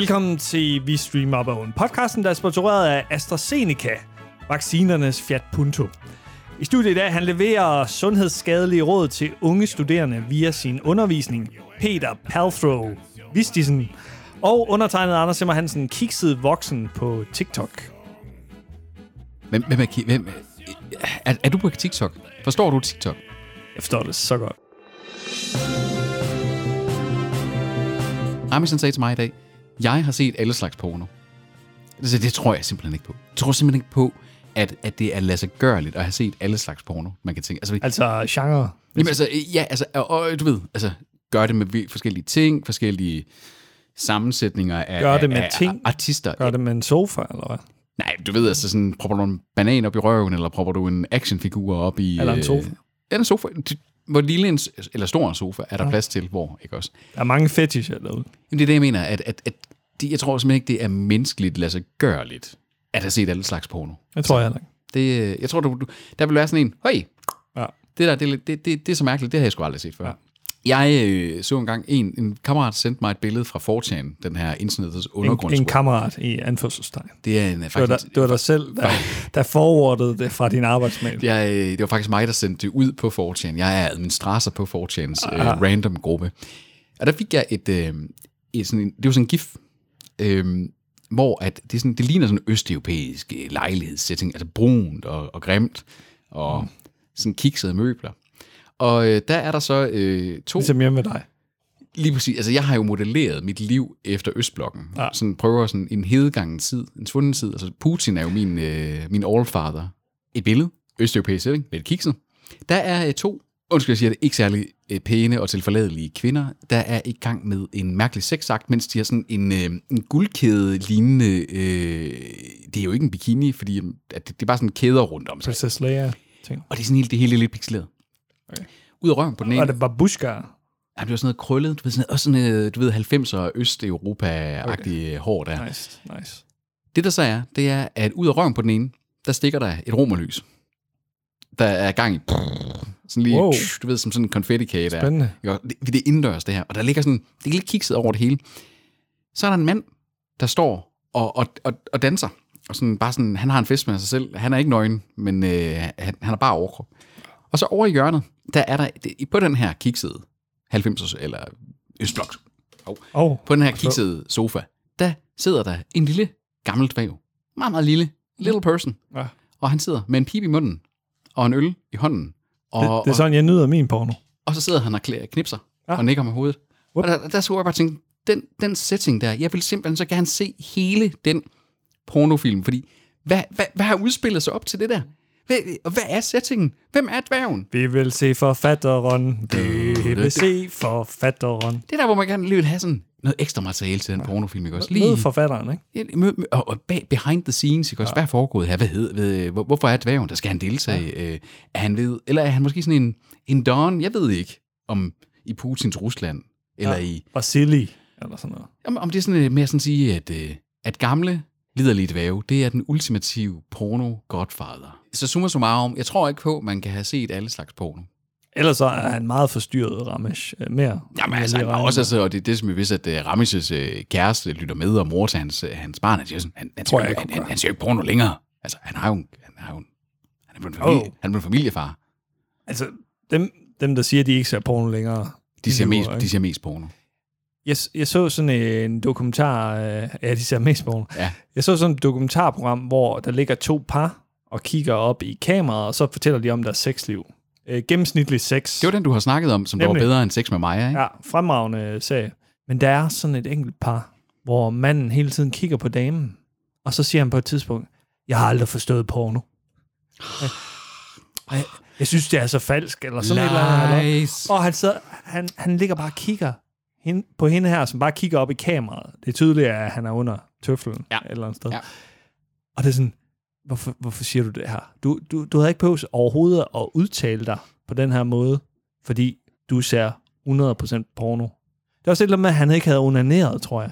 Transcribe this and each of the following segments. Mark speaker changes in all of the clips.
Speaker 1: Velkommen til Vi Streamer Up podcasten, der er sponsoreret af AstraZeneca, vaccinernes Fiat Punto. I studiet i dag, han leverer sundhedsskadelige råd til unge studerende via sin undervisning. Peter Palthrow Vistisen og undertegnet Anders Simmer Hansen, kikset voksen på TikTok.
Speaker 2: Hvem, hvem er, hvem, er, er du på TikTok? Forstår du TikTok?
Speaker 1: Jeg forstår det så godt.
Speaker 2: Ramisen sagde til mig i dag, jeg har set alle slags porno. Det, det tror jeg simpelthen ikke på. Jeg tror simpelthen ikke på, at, at det er lade sig gørligt at have set alle slags porno, man kan tænke. Altså,
Speaker 1: Altså genre.
Speaker 2: jamen, altså ja, altså, og, og, du ved, altså, gør det med forskellige ting, forskellige sammensætninger af,
Speaker 1: Gør det med
Speaker 2: af, af
Speaker 1: ting?
Speaker 2: artister.
Speaker 1: Gør det med en sofa, eller hvad?
Speaker 2: Nej, du ved, altså sådan, propper du en banan op i røven, eller propper du en actionfigur op i...
Speaker 1: Eller en
Speaker 2: øh,
Speaker 1: sofa.
Speaker 2: Ja, en sofa. Hvor lille en, eller stor en sofa er der ja. plads til, hvor, ikke også?
Speaker 1: Der er mange fetisher derude.
Speaker 2: Jamen, det er det, jeg mener, at, at, at det, jeg tror simpelthen ikke, det er menneskeligt lade sig gørligt, at have set alle slags porno.
Speaker 1: Det tror jeg heller ikke.
Speaker 2: Det, øh, jeg tror, du, du, der vil være sådan en, høj,
Speaker 1: Ja.
Speaker 2: det der, det, lidt- det, det, det er så mærkeligt, det har jeg sgu aldrig set før. Ja. Jeg øh, så engang en, en kammerat sendte mig et billede fra 4chan, den her internettets
Speaker 1: En,
Speaker 2: undergrundsskole.
Speaker 1: en kammerat i anførselstegn.
Speaker 2: det er en,
Speaker 1: Det var,
Speaker 2: faktisk,
Speaker 1: der, det var dig selv, der, der forwardede det fra din arbejdsmail.
Speaker 2: Jeg, øh, det var faktisk mig, der sendte det ud på 4chan. Jeg er administrator på 4chans øh,
Speaker 1: Ah.
Speaker 2: random gruppe. Og der fik jeg et, øh, et sådan en, det var sådan en gif, øh, hvor at det, sådan, det ligner sådan en østeuropæisk øh, lejlighedssetting, altså brunt og, og grimt, og sådan kiksede møbler. Og øh, der er der så øh, to...
Speaker 1: Ligesom hjemme med dig.
Speaker 2: Lige præcis. Altså, jeg har jo modelleret mit liv efter Østblokken.
Speaker 1: Ja.
Speaker 2: Sådan prøver sådan en hedegangen tid, en svunden tid. Altså, Putin er jo min, øh, min allfather. Et billede, østeuropæisk setting, lidt kikset. Der er øh, to, undskyld, jeg siger det, ikke særlig øh, pæne og tilforladelige kvinder, der er i gang med en mærkelig sexakt, mens de har sådan en, øh, en guldkæde lignende, øh, det er jo ikke en bikini, fordi at det, det er bare sådan kæder rundt om sig.
Speaker 1: Princess Leia ting.
Speaker 2: Og det er sådan helt, det hele er lidt pixeleret.
Speaker 1: Okay.
Speaker 2: Ud af røven på den ene.
Speaker 1: Og det var buskar.
Speaker 2: Ja, det var sådan noget krøllet, du ved, sådan, også sådan, øh, du ved, 90'er Østeuropa-agtige okay. hår der.
Speaker 1: Nice, nice.
Speaker 2: Det der så er, det er, at ud af røven på den ene, der stikker der et romerlys. Der er gang i, sådan lige,
Speaker 1: Wow.
Speaker 2: du ved, som sådan en konfettikage der.
Speaker 1: Spændende.
Speaker 2: Jo, det, det er indendørs det her, og der ligger sådan, det er lidt kikset over det hele. Så er der en mand, der står og, og, og, og danser. Og sådan, bare sådan, han har en fest med sig selv. Han er ikke nøgen, men øh, han, han har bare overkrop. Og så over i hjørnet, der er der, på den her kiksede 90'ers, eller Østblok,
Speaker 1: Oh,
Speaker 2: på den her kiksede sofa, der sidder der en lille gammel dvæv. Meget, meget lille. Little person.
Speaker 1: Ja.
Speaker 2: Og han sidder med en pip i munden, og en øl i hånden. Og,
Speaker 1: det, det er sådan, jeg nyder min porno.
Speaker 2: og så sidder han og knipser
Speaker 1: Ja.
Speaker 2: og nikker med hovedet.
Speaker 1: Whoop.
Speaker 2: Og der, der skulle jeg bare tænke, den, den setting der, jeg vil simpelthen så gerne se hele den pornofilm, fordi hvad, hvad, hvad har udspillet sig op til det der? Og hvad er settingen? Hvem er dværgen?
Speaker 1: Vi vil se forfatteren. Vi vil se forfatteren.
Speaker 2: Det er der, hvor man gerne lige vil have sådan noget ekstra materiale til den pornofilm, ikke også?
Speaker 1: Mød forfatteren, ikke?
Speaker 2: Ja, mø- mø- og, og bag, behind the scenes, ikke også? Hvad er foregået her? Hvad hed, ved, hvor, hvorfor er dværgen? Der skal han deltage. Ja. Øh, er han ved, eller er han måske sådan en, en don? Jeg ved ikke, om i Putins Rusland, eller
Speaker 1: Ja.
Speaker 2: ja. i...
Speaker 1: Basili, eller sådan noget.
Speaker 2: Om, om det er sådan øh, mere sådan at sige, at, øh, at gamle liderlige dværge, det er den ultimative porno-godfather. Så summa summarum, jeg tror ikke på, at man kan have set alle slags porno.
Speaker 1: Ellers så er han meget forstyrret, Ramesh. Øh, Mere.
Speaker 2: Jamen altså, han var også, altså, og det er det, som jeg vidste, at uh, Rameses uh, kæreste lytter med, og mor til hans, uh, hans barn, han siger sådan, han, han,
Speaker 1: Tror jeg
Speaker 2: han, han, han, siger jo ikke porno længere. Altså, han har jo, en- han har jo, en- han er blevet en familie,
Speaker 1: Oh.
Speaker 2: han er familiefar.
Speaker 1: Altså, dem, dem, der siger, at de ikke ser porno længere.
Speaker 2: De ser, mest, de ser mest porno.
Speaker 1: Jeg, jeg så sådan en dokumentar, øh, ja, de ser mest porno.
Speaker 2: Ja.
Speaker 1: Jeg så sådan et dokumentarprogram, hvor der ligger to par og kigger op i kameraet, og så fortæller de om deres sexliv. Øh, gennemsnitlig sex.
Speaker 2: Det var den, du har snakket om, som der var
Speaker 1: Nemlig.
Speaker 2: bedre end sex med mig, ikke?
Speaker 1: Ja, fremragende serie. Men der er sådan et enkelt par, hvor manden hele tiden kigger på damen, og så siger han på et tidspunkt, jeg har aldrig forstået porno. Jeg, jeg, jeg synes, det er så falsk, eller sådan et eller andet.
Speaker 2: Nice.
Speaker 1: Og han, sidder, han, han ligger bare og kigger hen, på hende her, som bare kigger op i kameraet. Det er tydeligt, at han er under tøflen
Speaker 2: Ja.
Speaker 1: et eller andet sted.
Speaker 2: Ja.
Speaker 1: Og det er sådan, hvorfor, hvorfor siger du det her? Du, du, du havde ikke behøvet overhovedet at udtale dig på den her måde, fordi du ser 100% porno. Det er også et eller andet med, at han ikke havde onaneret, tror jeg.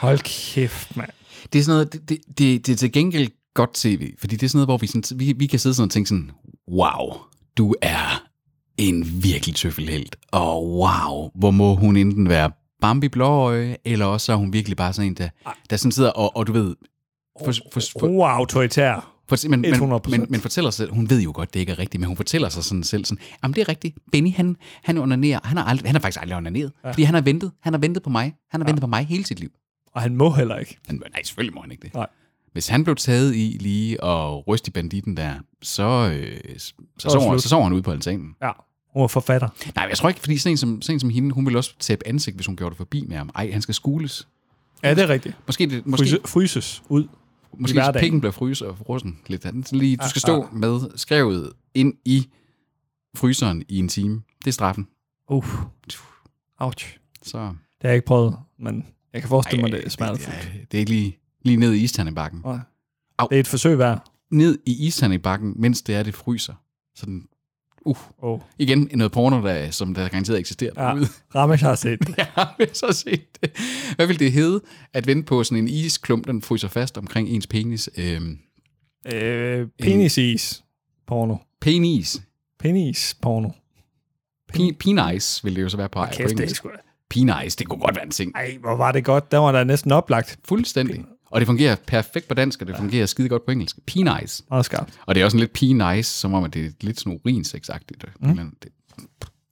Speaker 1: Hold kæft, mand.
Speaker 2: Det er sådan noget, det, det, det, det er til gengæld godt tv, fordi det er sådan noget, hvor vi, sådan, vi, vi kan sidde sådan og tænke sådan, wow, du er en virkelig tøffelhelt, og wow, hvor må hun enten være Bambi blåøje, eller også så er hun virkelig bare sådan en, der, der sådan sidder og, og du ved, for, for, for,
Speaker 1: Oh, autoritær.
Speaker 2: for, men, men,
Speaker 1: 100%.
Speaker 2: men, men fortæller sig hun ved jo godt, det ikke er rigtigt, men hun fortæller sig sådan selv sådan, jamen det er rigtigt, Benny han, han onanerer, han har, aldrig, han har faktisk aldrig onaneret, ja. fordi han har ventet, han har ventet på mig, han har ja. ventet på mig hele sit liv.
Speaker 1: Og han må heller ikke.
Speaker 2: Men, nej, selvfølgelig må han ikke det.
Speaker 1: Nej.
Speaker 2: Hvis han blev taget i lige og ryste i banditten der, så, øh, så, så,
Speaker 1: er
Speaker 2: sover, så sover han ude på altanen.
Speaker 1: Ja. Hun er forfatter.
Speaker 2: Nej, jeg tror ikke, fordi sådan en som, sådan en som hende, hun ville også tabe ansigt, hvis hun gjorde det forbi med ham. Ej, han skal skules.
Speaker 1: Ja, det er rigtigt.
Speaker 2: Måske, det, måske,
Speaker 1: Fryse, fryses ud.
Speaker 2: måske pikken bliver fryset og frossen lidt. Lige, du skal stå med skrevet ind i fryseren i en time. Det er straffen.
Speaker 1: Uh. Ouch.
Speaker 2: Så,
Speaker 1: Det har jeg ikke prøvet, men jeg kan forestille mig, det er
Speaker 2: det,
Speaker 1: smertefuldt.
Speaker 2: er- det er ikke lige, lige ned i istandebakken.
Speaker 1: Nej.
Speaker 2: Au.
Speaker 1: Det er et forsøg værd.
Speaker 2: Ned i istandebakken, mens det er, det fryser. Sådan, uh,
Speaker 1: Oh.
Speaker 2: igen noget porno, der, som der garanteret eksisterer
Speaker 1: Ja.
Speaker 2: derude.
Speaker 1: Ramesh har set det.
Speaker 2: Jeg har vist så set det. Hvad vil det hedde, at vente på sådan en isklump, den fryser fast omkring ens penis? Øhm,
Speaker 1: Øh, penisis porno.
Speaker 2: penis.
Speaker 1: Penis porno.
Speaker 2: Pe- penis vil det jo så være på, på
Speaker 1: det er
Speaker 2: engelsk.
Speaker 1: da.
Speaker 2: Penis, det kunne godt være en ting.
Speaker 1: Ej, hvor var det godt. Der var der næsten oplagt.
Speaker 2: Fuldstændig. Og det fungerer perfekt på dansk, og det fungerer skide godt på engelsk. Penis.
Speaker 1: Meget skarpt.
Speaker 2: Og det er også en lidt penis, som om at det er lidt sådan urinseksagtigt. Mm. Det.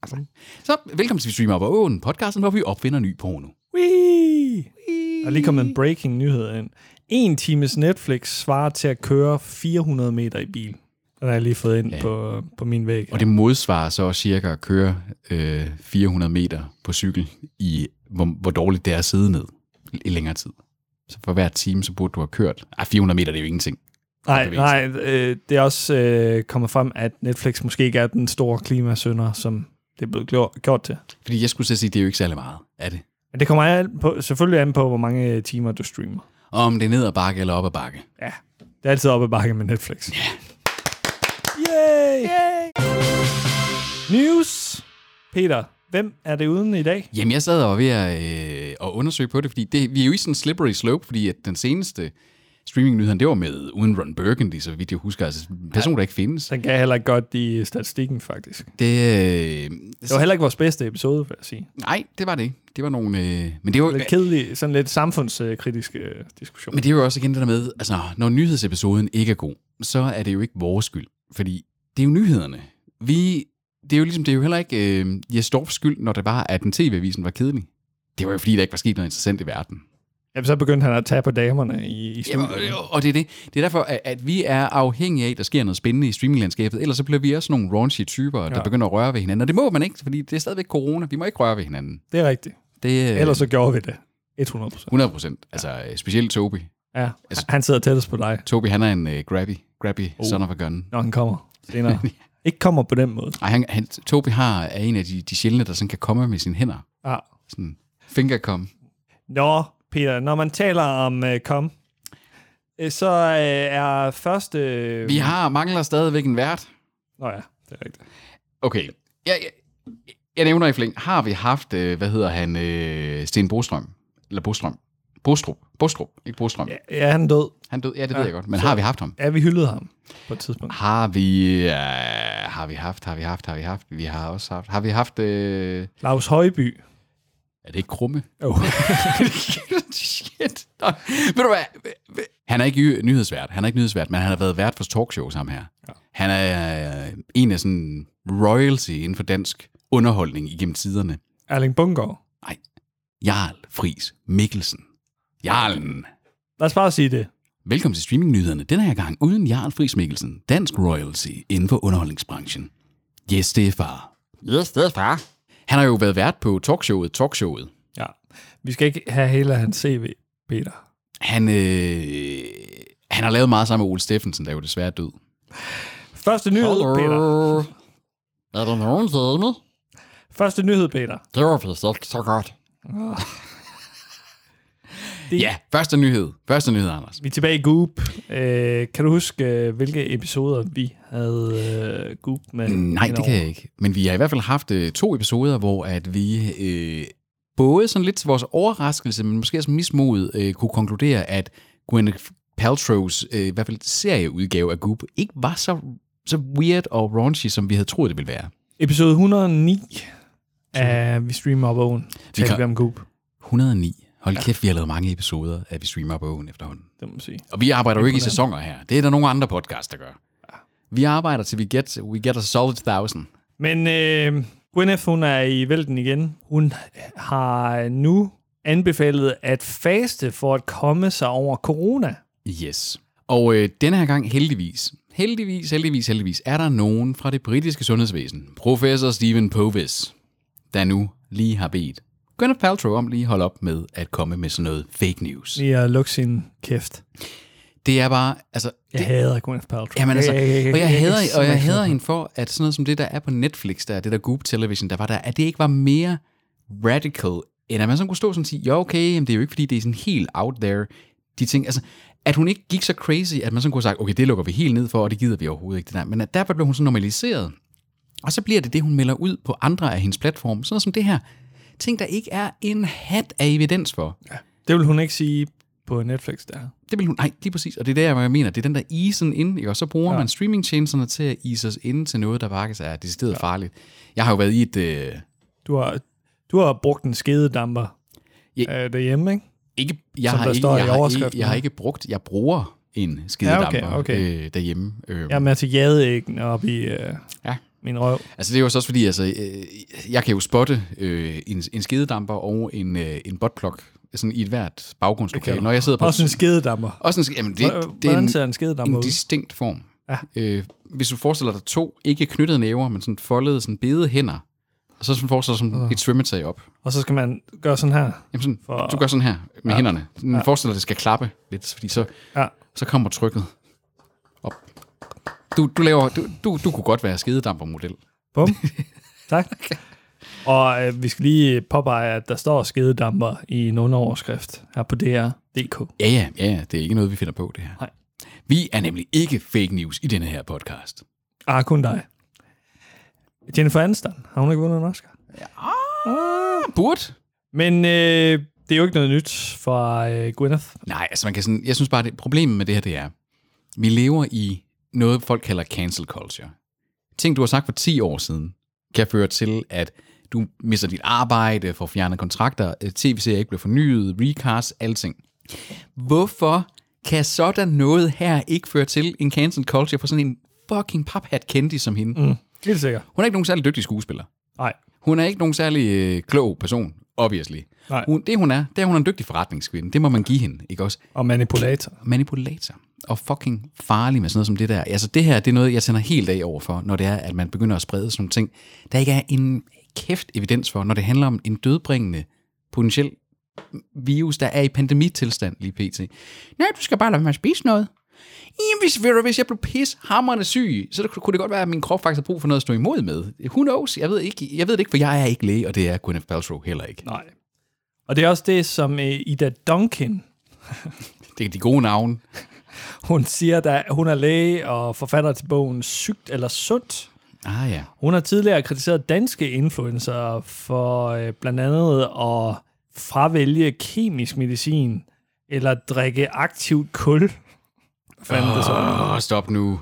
Speaker 2: Altså. Så velkommen til Vi Streamer Over Åen, podcasten, hvor vi opfinder ny porno.
Speaker 1: Whee! Der er lige kommet en breaking nyhed ind. En times Netflix svarer til at køre 400 meter i bil. Den har jeg lige fået ind ja. på, på min væg.
Speaker 2: Og det modsvarer så cirka at køre øh, 400 meter på cykel i, hvor, hvor dårligt det er at sidde ned i længere tid. Så for hver time, så burde du have kørt. Ej, 400 meter, det er jo ingenting.
Speaker 1: Nej, nej øh, det er også øh, kommet frem, at Netflix måske ikke er den store klimasønder, som det er blevet gjort, til.
Speaker 2: Fordi jeg skulle at sige, det er jo ikke særlig meget, er det?
Speaker 1: Men det kommer an på, selvfølgelig an på, hvor mange timer du streamer.
Speaker 2: Om det er ned ad bakke eller op ad bakke.
Speaker 1: Ja, det er altid op ad bakke med Netflix. Ja. Yay! Yay! News. Peter, hvem er det uden i dag?
Speaker 2: Jamen, jeg sad og ved at, øh, at undersøge på det, fordi det, vi er jo i sådan en slippery slope, fordi at den seneste streaming det var med uden Ron Burgundy, så vidt jeg husker, altså en person, der ikke findes.
Speaker 1: Den kan heller ikke godt i statistikken, faktisk.
Speaker 2: Det, øh,
Speaker 1: Det var heller ikke vores bedste episode, vil jeg sige.
Speaker 2: nej, det var det ikke. Det var nogle... Øh, men det var,
Speaker 1: Lidt kedelig, sådan lidt samfundskritiske øh, diskussion.
Speaker 2: Men det er jo også igen det der med, altså, når nyhedsepisoden ikke er god, så er det jo ikke vores skyld. Fordi det er jo nyhederne. Vi, det er jo ligesom, det er jo heller ikke øh, Jes Dorfs skyld, når det var, at den tv-avisen var kedelig. Det var jo fordi, der ikke var sket noget interessant i verden.
Speaker 1: Jamen, så begyndte han at tage på damerne i, i studiet.
Speaker 2: Jamen, og det er det. Det er derfor, at, at vi er afhængige af, at der sker noget spændende i streaminglandskabet. Ellers så bliver vi også nogle raunchy typer, der
Speaker 1: Ja.
Speaker 2: begynder at røre ved hinanden. Og det må man ikke, fordi det er stadigvæk corona. Vi må ikke røre ved hinanden.
Speaker 1: Det er rigtigt.
Speaker 2: Det er
Speaker 1: Ellers så gjorde vi det. 100 procent.
Speaker 2: 100 procent. Altså, øh, specielt Toby.
Speaker 1: Ja, han sidder tættest på dig,
Speaker 2: Toby, han er en uh, grabby, grabby oh. son of a gun.
Speaker 1: når han kommer senere. ikke kommer på den måde.
Speaker 2: Ej, han, han, Toby har, er en af de, de sjældne, der sådan kan komme med sine hænder.
Speaker 1: Ja.
Speaker 2: Sådan finger come.
Speaker 1: Nå, Peter, når man taler om uh, kom, øh, så uh, er første... Øh,
Speaker 2: Vi har, mangler stadigvæk en vært.
Speaker 1: Nå ja, det er rigtigt.
Speaker 2: Okay. Jeg, jeg, jeg nævner i flæng. Har vi haft, øh, hvad hedder han, øh, Sten Bostrøm? Eller Bostrøm? Bostrup. Bostrup, ikke Bostrøm. Ja.
Speaker 1: Ja, han er død.
Speaker 2: Han død, ja, det ja. Ved jeg godt. Men
Speaker 1: så-
Speaker 2: har vi haft ham?
Speaker 1: Ja, vi hyldede ham på et tidspunkt.
Speaker 2: Har vi, øh, har vi haft, har vi haft, har vi haft, vi har også haft, har vi haft, øh,
Speaker 1: Claus Højby.
Speaker 2: er det ikke Krumme?
Speaker 1: Oh.
Speaker 2: Shit. Nå. Ved du hvad? Han er ikke nyhedsvært. Han er ikke nyhedsvært, men han har været vært for talkshows ham her. Ja. Han er øh, en af sådan royalty inden for dansk underholdning igennem tiderne.
Speaker 1: Erling Bungård.
Speaker 2: Nej. Jarl Friis Mikkelsen. Jarlen.
Speaker 1: Lad os bare sige det.
Speaker 2: Velkommen til streamingnyhederne. Den her gang uden Jarl Friis Mikkelsen. Dansk royalty inden for underholdningsbranchen. Yes, det er far.
Speaker 3: Yes, det er far.
Speaker 2: Han har jo været vært på talkshowet, talkshowet.
Speaker 1: Ja. Vi skal ikke have hele hans CV, Peter.
Speaker 2: Han, øh, han har lavet meget sammen med Ole Steffensen, der er jo desværre død.
Speaker 1: Første nyhed, Peter.
Speaker 3: Er der nogen hjemme?
Speaker 1: Første nyhed, Peter.
Speaker 3: Det var vist ikke så godt.
Speaker 1: Det,
Speaker 2: Ja, første nyhed. Første nyhed, Anders.
Speaker 1: Vi er tilbage i Goop. Øh, kan du huske, øh, hvilke episoder vi havde øh, Goop med?
Speaker 2: Nej, det kan jeg ikke. Men vi har i hvert fald haft øh, to episoder, hvor at vi øh, både sådan lidt til vores overraskelse, men måske også mismod, øh, kunne konkludere, at Gwyneth Paltrow's øh, i hvert fald serieudgave af Goop ikke var så, så weird og raunchy, som vi havde troet, det ville være.
Speaker 1: Episode 109 af Vi Streamer Op Owen. Talte
Speaker 2: kan-
Speaker 1: vi om Goop.
Speaker 2: 109. Hold kæft, vi har lavet mange episoder, at vi streamer bogen efterhånden.
Speaker 1: Det må man sige.
Speaker 2: Og vi arbejder jo ikke i sæsoner her. Det er der nogle andre podcasts, der gør. Vi arbejder til vi get, we get a solid thousand.
Speaker 1: Men øh, Gwyneth, hun er i vælten igen. Hun har nu anbefalet at faste for at komme sig over corona.
Speaker 2: Yes. Og øh, denne her gang heldigvis, heldigvis, heldigvis, heldigvis, er der nogen fra det britiske sundhedsvæsen, professor Stephen Povis, der nu lige har bedt Gwyneth Paltrow om lige holde op med at komme med sådan noget fake news.
Speaker 1: Lige at lukke sin kæft.
Speaker 2: Det er bare, altså...
Speaker 1: Jeg det, hader Gwyneth Paltrow.
Speaker 2: Jamen altså, og jeg hader, og jeg hader hende for, at sådan noget som det, der er på Netflix, der det der Goop Television, der var der, at det ikke var mere radical, end at man sådan kunne stå sådan og sige, ja okay, men det er jo ikke fordi, det er sådan helt out there, de ting, altså, at hun ikke gik så crazy, at man sådan kunne have sagt, okay, det lukker vi helt ned for, og det gider vi overhovedet ikke, det der. Men at derfor blev hun så normaliseret. Og så bliver det det, hun melder ud på andre af hendes platforme, sådan noget som det her. Ting, der ikke er en hat af evidens for. Ja.
Speaker 1: Det vil hun ikke sige på Netflix, der.
Speaker 2: Det vil hun, nej, lige præcis. Og det er der, jeg mener, det er den der isen ind, ikke? og så bruger ja. man streamingtjenesterne til at ise os ind til noget, der faktisk er decideret ja. farligt. Jeg har jo været i et... Øh,
Speaker 1: Du har, du har brugt en skededamper
Speaker 2: Ja.
Speaker 1: øh, derhjemme, ikke?
Speaker 2: ikke, jeg,
Speaker 1: Som
Speaker 2: har ikke, jeg, har ikke, jeg har ikke brugt, jeg bruger en skidedamper
Speaker 1: Ja, okay, okay.
Speaker 2: Øh, derhjemme. Øh,
Speaker 1: Jeg er med til jadeæggen op i øh,
Speaker 2: Ja.
Speaker 1: Min røv.
Speaker 2: Altså det er jo så også fordi, altså, øh, jeg kan jo spotte øh, en, en skededamper og en, øh, en botplug sådan i et hvert baggrundslokale. Når jeg sidder på...
Speaker 1: Også en skededamper.
Speaker 2: også en, jamen, det, det er
Speaker 1: Hvordan
Speaker 2: en,
Speaker 1: ser en skededamper
Speaker 2: en distinkt form.
Speaker 1: Ja.
Speaker 2: Øh, hvis du forestiller dig to, ikke knyttede næver, men sådan foldede, sådan bede hænder, og så sådan forestiller dig sådan et svømmetag op.
Speaker 1: Og så skal man gøre sådan her.
Speaker 2: Jamen sådan,
Speaker 1: For-
Speaker 2: du gør sådan her med ja. hænderne. Sådan, ja. Forestil dig, at det skal klappe lidt, fordi så,
Speaker 1: Ja.
Speaker 2: så kommer trykket. Du, du, laver, du, du, du kunne godt være skededampermodel.
Speaker 1: Bum. tak. Og øh, vi skal lige påpege, at der står skededamper i en underoverskrift her på DR.dk.
Speaker 2: Ja, ja, ja, ja, det er ikke noget, vi finder på, det her.
Speaker 1: Nej.
Speaker 2: Vi er nemlig ikke fake news i denne her podcast.
Speaker 1: Ah, kun dig. Jennifer Aniston, har hun ikke vundet en Oscar?
Speaker 2: Ah, burde?
Speaker 1: Men øh, det er jo ikke noget nyt fra øh, Gwyneth.
Speaker 2: Nej, altså man kan sådan, jeg synes bare, det problemet med det her, det er, vi lever i noget, folk kalder cancel culture. Ting, du har sagt for 10 år siden, kan føre til, at du mister dit arbejde, får fjernet kontrakter, øh, tv-serier ikke bliver fornyet, recast, alting. Hvorfor kan sådan noget her ikke føre til en cancel culture for sådan en fucking paphat kendis som hende? Mm.
Speaker 1: Helt sikkert.
Speaker 2: Hun er ikke nogen særlig dygtig skuespiller.
Speaker 1: Nej.
Speaker 2: Hun er ikke nogen særlig øh, klog person, obviously.
Speaker 1: Nej.
Speaker 2: Hun, det hun er, det er, hun er en dygtig forretningskvinde. Det må man give hende, ikke også?
Speaker 1: Og manipulator.
Speaker 2: manipulator og fucking farlig med sådan noget som det der. Altså det her, det er noget, jeg sender helt af over for, når det er, at man begynder at sprede sådan nogle ting, der ikke er en kæft evidens for, når det handler om en dødbringende potentiel virus, der er i pandemitilstand lige pt. Nej, du skal bare lade mig spise noget. Jamen, hvis, ved du, hvis jeg blev pis hammerende syg, så kunne det godt være, at min krop faktisk har brug for noget at stå imod med. Who knows? Jeg ved, ikke, jeg ved det ikke, for jeg er ikke læge, og det er Gwyneth Paltrow heller ikke.
Speaker 1: Nej. Og det er også det, som øh, Ida Duncan,
Speaker 2: Det er de gode navne.
Speaker 1: Hun siger, at hun er læge og forfatter til bogen Sygt eller Sundt.
Speaker 2: Ah ja.
Speaker 1: Hun har tidligere kritiseret danske influencer for øh, blandt andet at fravælge kemisk medicin eller drikke aktivt kul. Hvad Fanden det så.
Speaker 2: Oh, stop nu.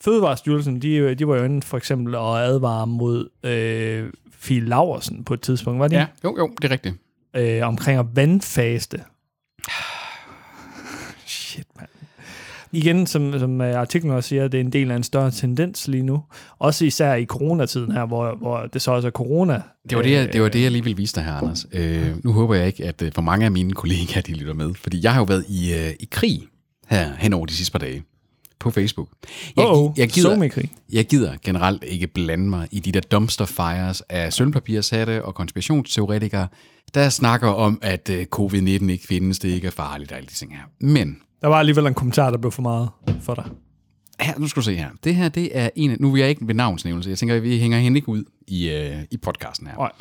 Speaker 1: Fødevarestyrelsen, de, de var jo inde for eksempel at advare mod øh, Fie Laversen på et tidspunkt, var det?
Speaker 2: Ja, jo, jo, det er rigtigt.
Speaker 1: øh, omkring at vandfaste. Shit, mand. Igen, som, som øh, artiklen også siger, det er en del af en større tendens lige nu. Også især i coronatiden her, hvor, hvor det så også er corona.
Speaker 2: Det var det, jeg, det var det, jeg lige ville vise dig her, Anders. Øh, nu håber jeg ikke, at øh, for mange af mine kollegaer, de lytter med. Fordi jeg har jo været i, øh, i krig her hen over de sidste par dage på Facebook. Jeg,
Speaker 1: oh,
Speaker 2: jeg, gider, jeg gider generelt ikke blande mig i de der dumpster fires af sølvpapirshatte og konspirationsteoretikere, der snakker om, at øh, covid-19 ikke findes, det ikke er farligt og alle de ting her. Men
Speaker 1: Der var alligevel en kommentar, der blev for meget for dig.
Speaker 2: her, nu skal du se her. Det her, det er en af, nu vil jeg ikke ved navnsnævnelse, jeg tænker, vi hænger hende ikke ud i, øh, i podcasten her.
Speaker 1: Nej.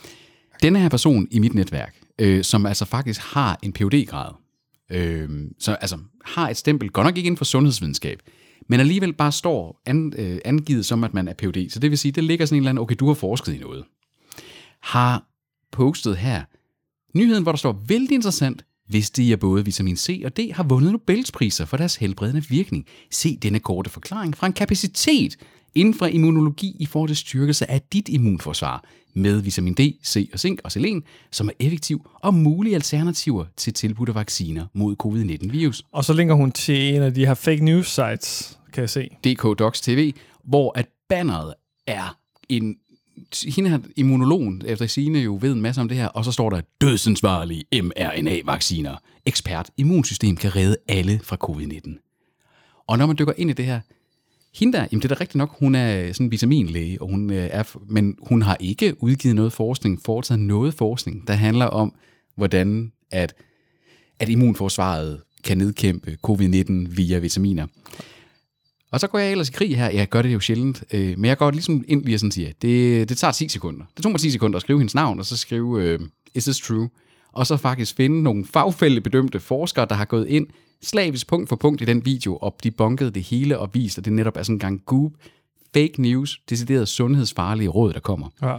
Speaker 2: Denne her person i mit netværk, øh, som altså faktisk har en phd grad øh, så altså har et stempel, godt nok ikke inden for sundhedsvidenskab, men alligevel bare står an, øh, angivet som, at man er Ph.D. Så det vil sige, det ligger sådan en eller anden, okay, du har forsket i noget. Har postet her nyheden, hvor der står, vældig interessant, vidste I, at både vitamin C og D har vundet Nobelspriser for deres helbredende virkning. Se denne korte forklaring fra en kapacitet Inden for immunologi i forhold til styrkelse af dit immunforsvar med vitamin D, C og zink og selen, som er effektiv og mulige alternativer til tilbudte vacciner mod covid-19-virus.
Speaker 1: Og så linker hun til en af de her fake news sites, kan jeg se.
Speaker 2: DK Docs TV, hvor at banneret er en hende her immunologen, efter sine jo ved en masse om det her, og så står der dødsansvarlige mRNA-vacciner. Ekspert immunsystem kan redde alle fra covid-19. Og når man dykker ind i det her, hende der, jamen det er da rigtigt nok, hun er sådan en vitaminlæge, og hun øh, er, men hun har ikke udgivet noget forskning, foretaget noget forskning, der handler om, hvordan at, at immunforsvaret kan nedkæmpe covid-19 via vitaminer. Og så går jeg ellers i krig her. Jeg gør det jo sjældent, øh, men jeg går ligesom ind lige og sådan siger, det, det tager 10 sekunder. Det tog mig 10 sekunder at skrive hendes navn, og så skrive, øh, is this true? Og så faktisk finde nogle fagfældebedømte forskere, der har gået ind slavisk punkt for punkt i den video, og de bunkede det hele og vist, at det netop er sådan en gang goob, fake news, decideret sundhedsfarlige råd, der kommer.
Speaker 1: Ja.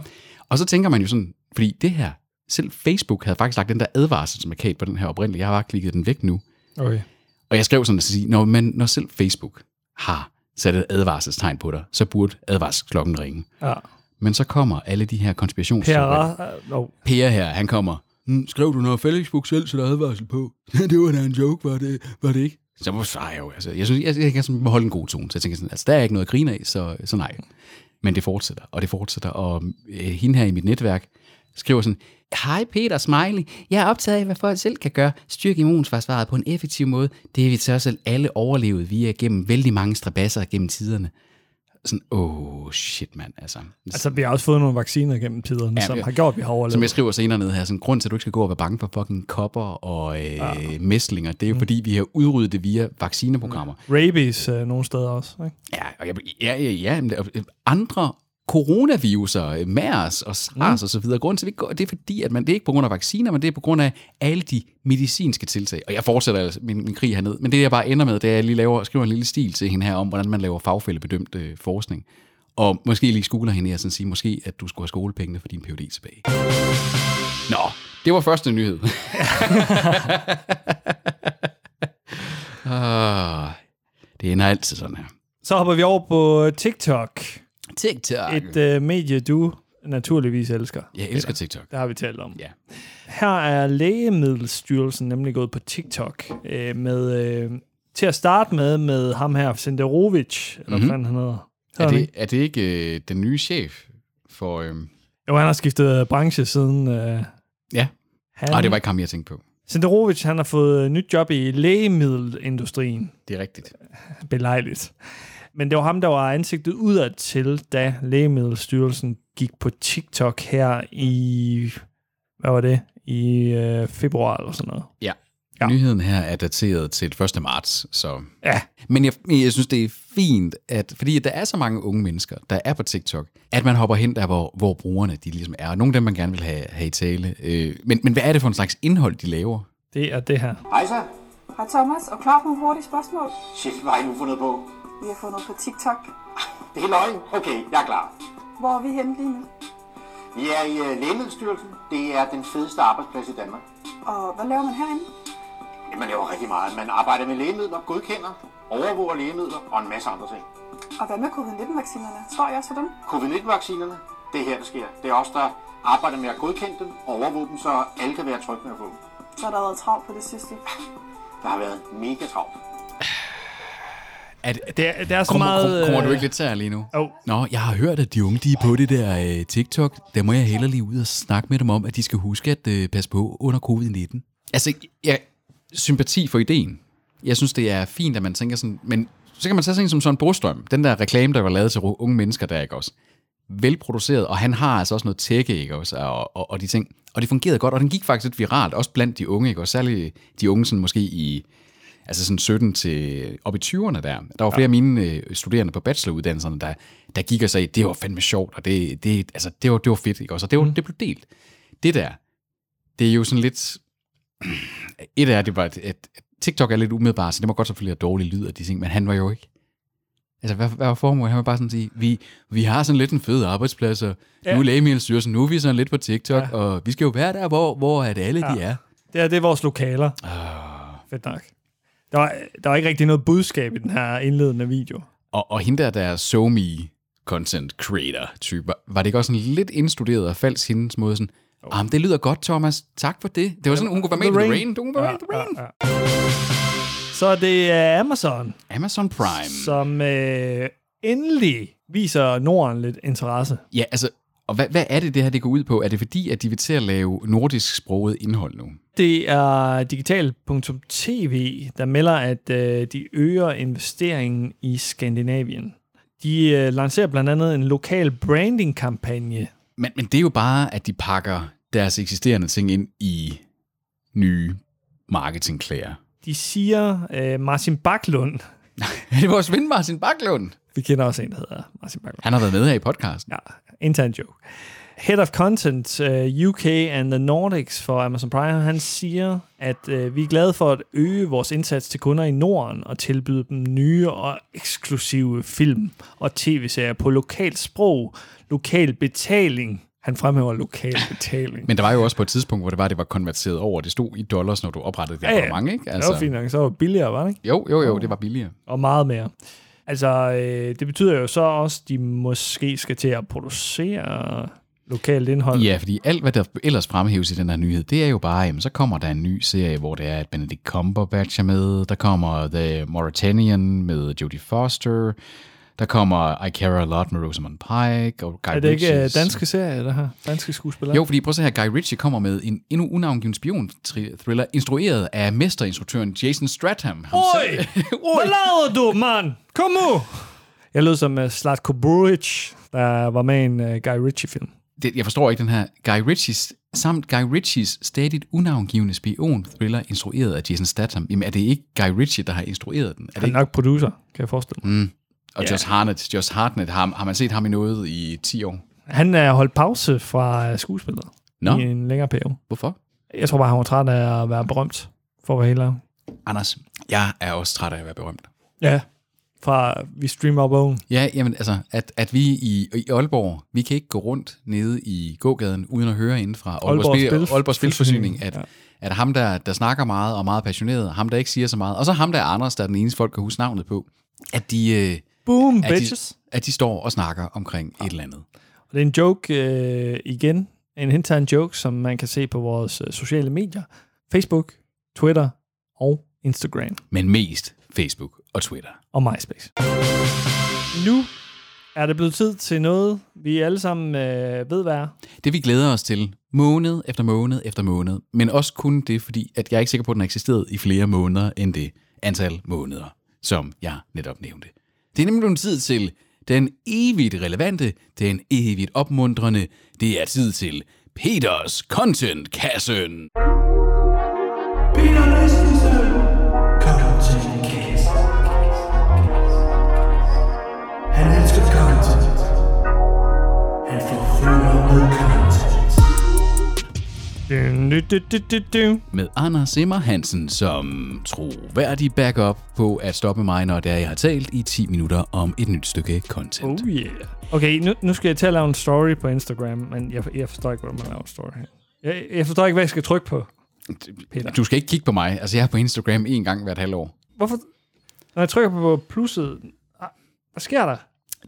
Speaker 2: Og så tænker man jo sådan, fordi det her, selv Facebook havde faktisk lagt den der advarselsmarkat på den her oprindelige. Jeg har bare klikket den væk nu.
Speaker 1: Okay.
Speaker 2: Og jeg skrev sådan at sige, når, man, når selv Facebook har sat et advarselstegn på dig, så burde advarselsklokken ringe.
Speaker 1: Ja.
Speaker 2: Men så kommer alle de her konspirationsteorier.
Speaker 1: Per, no.
Speaker 2: Per her, han kommer, mm, skrev du noget Facebook selv, så der advarsel på? det var da en joke, var det, var det ikke? Så må jeg jo, altså, jeg synes, jeg, jeg kan sådan holde en god tone, så jeg tænker sådan, altså, der er ikke noget at grine af, så, så nej. Men det fortsætter, og det fortsætter, og øh, hende her i mit netværk skriver sådan, Hej Peter Smiley, jeg er optaget af, hvad folk selv kan gøre, styrke immunforsvaret på en effektiv måde. Det er vi så selv alle overlevet via gennem vældig mange strabasser gennem tiderne. Sådan, åh, oh, shit mand, altså.
Speaker 1: Altså, vi har også fået nogle vacciner gennem tiderne,
Speaker 2: Ja,
Speaker 1: som har gjort, at vi har overlevet.
Speaker 2: Som jeg skriver senere ned her, sådan grund til, at du ikke skal gå og være bange for fucking kopper og øh, ja. mæslinger, det er jo mm. fordi, vi har udryddet det via vaccineprogrammer.
Speaker 1: Rabies øh, nogle steder også. Ikke?
Speaker 2: Ja, og jeg, ja, ja, ja, der- andre coronaviruser, øh, MERS og SARS og så videre. Grunden til, går, det er fordi, at man, det er ikke på grund af vacciner, men det er på grund af alle de medicinske tiltag. Og jeg fortsætter altså min, min krig herned. Men det, jeg bare ender med, det er, at jeg lige laver, skriver en lille stil til hende her om, hvordan man laver fagfældebedømt øh, forskning. Og måske lige skoler hende her, sådan sige, måske at du skulle have skolepengene for din PhD tilbage. Nå, det var første nyhed. ah, det ender altid sådan her.
Speaker 1: Så hopper vi over på TikTok.
Speaker 2: TikTok.
Speaker 1: Et øh, medie, du naturligvis elsker.
Speaker 2: Jeg elsker TikTok.
Speaker 1: Det har vi talt om.
Speaker 2: Ja.
Speaker 1: Her er Lægemiddelstyrelsen nemlig gået på TikTok øh, med, øh, til at starte med med ham her, Senderovic, eller
Speaker 2: Mhm.
Speaker 1: hvad fanden han hedder.
Speaker 2: Er det,
Speaker 1: ikke?
Speaker 2: er det ikke øh, den nye chef for... Øh...
Speaker 1: Jo, han har skiftet branche siden... Øh,
Speaker 2: Ja.
Speaker 1: han,
Speaker 2: Nej, det var ikke ham, jeg tænkte på.
Speaker 1: Senderovic, han har fået nyt job i lægemiddelindustrien.
Speaker 2: Det er rigtigt.
Speaker 1: Belejligt. Men det var ham, der var ansigtet udad til, da Lægemiddelstyrelsen gik på TikTok her i... Hvad var det? I øh, februar eller sådan noget.
Speaker 2: Ja.
Speaker 1: Ja.
Speaker 2: Nyheden her er dateret til 1. marts, så...
Speaker 1: Ja,
Speaker 2: Men jeg, jeg synes, det er fint, at, fordi der er så mange unge mennesker, der er på TikTok, at man hopper hen der, hvor, hvor brugerne de ligesom er. Nogle af dem, man gerne vil have, have i tale. Øh, men, men hvad er det for en slags indhold, de laver?
Speaker 1: det er det her.
Speaker 4: Hej så.
Speaker 5: Hej Thomas, og klar på nogle hurtige spørgsmål?
Speaker 4: Shit, hvad har I nu fundet på?
Speaker 5: Vi har fundet på TikTok.
Speaker 4: Det er løgn. Okay, jeg er klar.
Speaker 5: Hvor er vi henne lige nu?
Speaker 4: Vi er i uh, Lægemiddelstyrelsen. Det er den fedeste arbejdsplads i Danmark.
Speaker 5: Og hvad laver man herinde?
Speaker 4: Ja, Man laver rigtig meget. Man arbejder med lægemidler, godkender, overvåger lægemidler og en masse andre ting.
Speaker 5: Og hvad med covid-19-vaccinerne? Står jeg også for dem?
Speaker 4: Covid-19-vaccinerne, det er her, der sker. Det er os, der arbejder med at godkende dem, overvåge dem, så alle kan være trygge med at få dem.
Speaker 5: Så har der været travlt på det sidste.
Speaker 4: Der har været mega travlt.
Speaker 2: Er det,
Speaker 1: Det er, det er så
Speaker 2: kommer,
Speaker 1: meget...
Speaker 2: kommer, kommer du
Speaker 1: øh,
Speaker 2: ikke lidt til lige nu?
Speaker 1: Jo.
Speaker 2: Nå, jeg har hørt, at de unge de er på det der øh, TikTok. Der må jeg heller lige ud og snakke med dem om, at de skal huske at øh, passe på under covid-19. Altså, jeg sympati for ideen. Jeg synes, det er fint, at man tænker sådan... Men så kan man tage sådan en som Søren Brostrøm. Den der reklame, der var lavet til unge mennesker, der ikke også. Velproduceret, og han har altså også noget tække, ikke også? Og, og, og de ting. Og det fungerede godt, og den gik faktisk lidt viralt, også blandt de unge, ikke også? Særligt de unge, sådan måske i altså sådan 17 til op i 20'erne der. Der var flere af mine øh, studerende på bacheloruddannelserne, der, der gik og sagde, det var fandme sjovt, og det, det, altså, det, var, det var fedt, ikke også? Og det, var, det blev delt. Det der, det er jo sådan lidt... Et af det var, at, at TikTok er lidt umiddelbart, så det må godt selvfølgelig have dårlig lyd af de ting, men han var jo ikke. Altså, hvad, hvad var formålet? Han var bare sådan at sige, vi, vi har sådan lidt en fed arbejdsplads, og ja. nu er Lægemiddelstyrelsen, nu er vi sådan lidt på TikTok, ja. og vi skal jo være der, hvor, hvor at alle ja. de er.
Speaker 1: Det er, det er vores lokaler.
Speaker 2: Ah.
Speaker 1: Fedt nok. Der var, der var ikke rigtig noget budskab i den her indledende video.
Speaker 2: Og, og hende der, der er SoMe, content creator type. Var det ikke også sådan lidt indstuderet af Fals hendes måde sådan, ah, men det lyder godt, Thomas. Tak for det. Det var sådan, hun kunne være med i The Rain. Hun kunne være med i The Rain.
Speaker 1: Så er det uh, Amazon,
Speaker 2: Amazon Prime.
Speaker 1: som uh, endelig viser Norden lidt interesse.
Speaker 2: Ja, altså, og hvad, hvad er det, det her det går ud på? Er det fordi, at de vil til at lave nordisk sproget indhold nu?
Speaker 1: Det er digital.tv, der melder, at uh, de øger investeringen i Skandinavien. De uh, lancerer blandt andet en lokal branding-kampagne.
Speaker 2: Men, men det er jo bare, at de pakker deres eksisterende ting ind i nye marketingklæder.
Speaker 1: De siger, uh, Martin Baklund,
Speaker 2: det er vores ven Martin Baklund.
Speaker 1: vi kender også en, der hedder Martin Baklund.
Speaker 2: Han har været med her i podcasten.
Speaker 1: Ja, intern joke. Head of Content uh, UK and the Nordics for Amazon Prime, han siger, at uh, vi er glade for at øge vores indsats til kunder i Norden og tilbyde dem nye og eksklusive film og tv-serier på lokalt sprog, lokal betaling. Han fremhæver lokal betaling.
Speaker 2: Men der var jo også på et tidspunkt, hvor det var, det var konverteret over. Det stod i dollars, når du oprettede det
Speaker 1: Ja, ja.
Speaker 2: abonnement, ikke?
Speaker 1: Altså, det var fint nok, så var det billigere, var det ikke?
Speaker 2: Jo, jo, jo, det var billigere.
Speaker 1: Og meget mere. Altså, øh, det betyder jo så også, at de måske skal til at producere lokalt indhold.
Speaker 2: Ja, fordi alt, hvad der ellers fremhæves i den her nyhed, det er jo bare, jamen, så kommer der en ny serie, hvor det er, at Benedict Cumberbatch er med. Der kommer The Mauritanian med Jodie Foster. Der kommer I Care A Lot med Rosamund Pike. Og Guy
Speaker 1: Er det ikke øh,
Speaker 2: Ritchies-
Speaker 1: danske serier, det her? Danske skuespillere?
Speaker 2: Jo, fordi prøv at se her, Guy Ritchie kommer med en endnu unavngiven spion-thriller, instrueret af mesterinstruktøren Jason Stratham. ham
Speaker 1: Oj! Hvad lavede du, mand? Kom nu! Jeg lød som uh, Slatko Buric, der var med i en uh, Guy Ritchie-film.
Speaker 2: det, jeg forstår ikke den her Guy Ritchies, samt Guy Ritchies stadigt unavngivende spion-thriller, instrueret af Jason Statham. Jamen, er det ikke Guy Ritchie, der har instrueret den? Er det
Speaker 1: Han er
Speaker 2: ikke?
Speaker 1: nok producer, kan jeg forestille mig. Mm.
Speaker 2: Og
Speaker 1: Ja.
Speaker 2: Josh Hartnett, Josh Hartnett har, har man set ham i noget i 10 år?
Speaker 1: Han er holdt pause fra skuespillet
Speaker 2: Nå,
Speaker 1: i en længere periode.
Speaker 2: hvorfor?
Speaker 1: Jeg tror bare, han var træt af at være berømt, for at være helt.
Speaker 2: Anders, jeg er også træt af at være berømt.
Speaker 1: Ja, fra vi streamer op oven.
Speaker 2: Ja, jamen altså, at, at vi i, i Aalborg, vi kan ikke gå rundt nede i gågaden, uden at høre inden fra Aalborg,
Speaker 1: Aalborg
Speaker 2: Spil, Aalborg Spilforsyning, at,
Speaker 1: ja.
Speaker 2: at ham, der, der snakker meget og er meget passioneret, ham, der ikke siger så meget, og så ham, der er Anders, der er den eneste folk, kan huske navnet på, at de, øh,
Speaker 1: Boom,
Speaker 2: at de,
Speaker 1: bitches.
Speaker 2: at de står og snakker omkring et eller andet.
Speaker 1: Og det er en joke øh, igen. En intern joke, som man kan se på vores øh, sociale medier. Facebook, Twitter og Instagram
Speaker 2: Men mest Facebook og Twitter.
Speaker 1: og MySpace. Nu er det blevet tid til noget, vi alle sammen øh, ved, hvad er.
Speaker 2: Det vi glæder os til, måned efter måned efter måned, men også kun det, fordi at jeg er ikke sikker på, at den har eksisteret i flere måneder end det antal måneder, som jeg netop nævnte. Det er nemlig blevet tid til den evigt relevante, den evigt opmuntrende, det er tid til Peters Content-kassen.
Speaker 6: Peter Med
Speaker 2: Anders Simmer Hansen som troværdig backup på at stoppe mig, når det er, jeg har talt i 10 minutter om et nyt stykke content.
Speaker 1: Oh yeah. Okay, nu, nu skal jeg til at lave en story på Instagram, men jeg, jeg forstår ikke, hvordan man laver en story her. Jeg, jeg forstår ikke, hvad jeg skal trykke på. Peter.
Speaker 2: Du skal ikke kigge på mig. Altså, jeg er på Instagram en gang hvert halvår.
Speaker 1: Hvorfor? Når jeg trykker på plusset, ah, hvad sker der?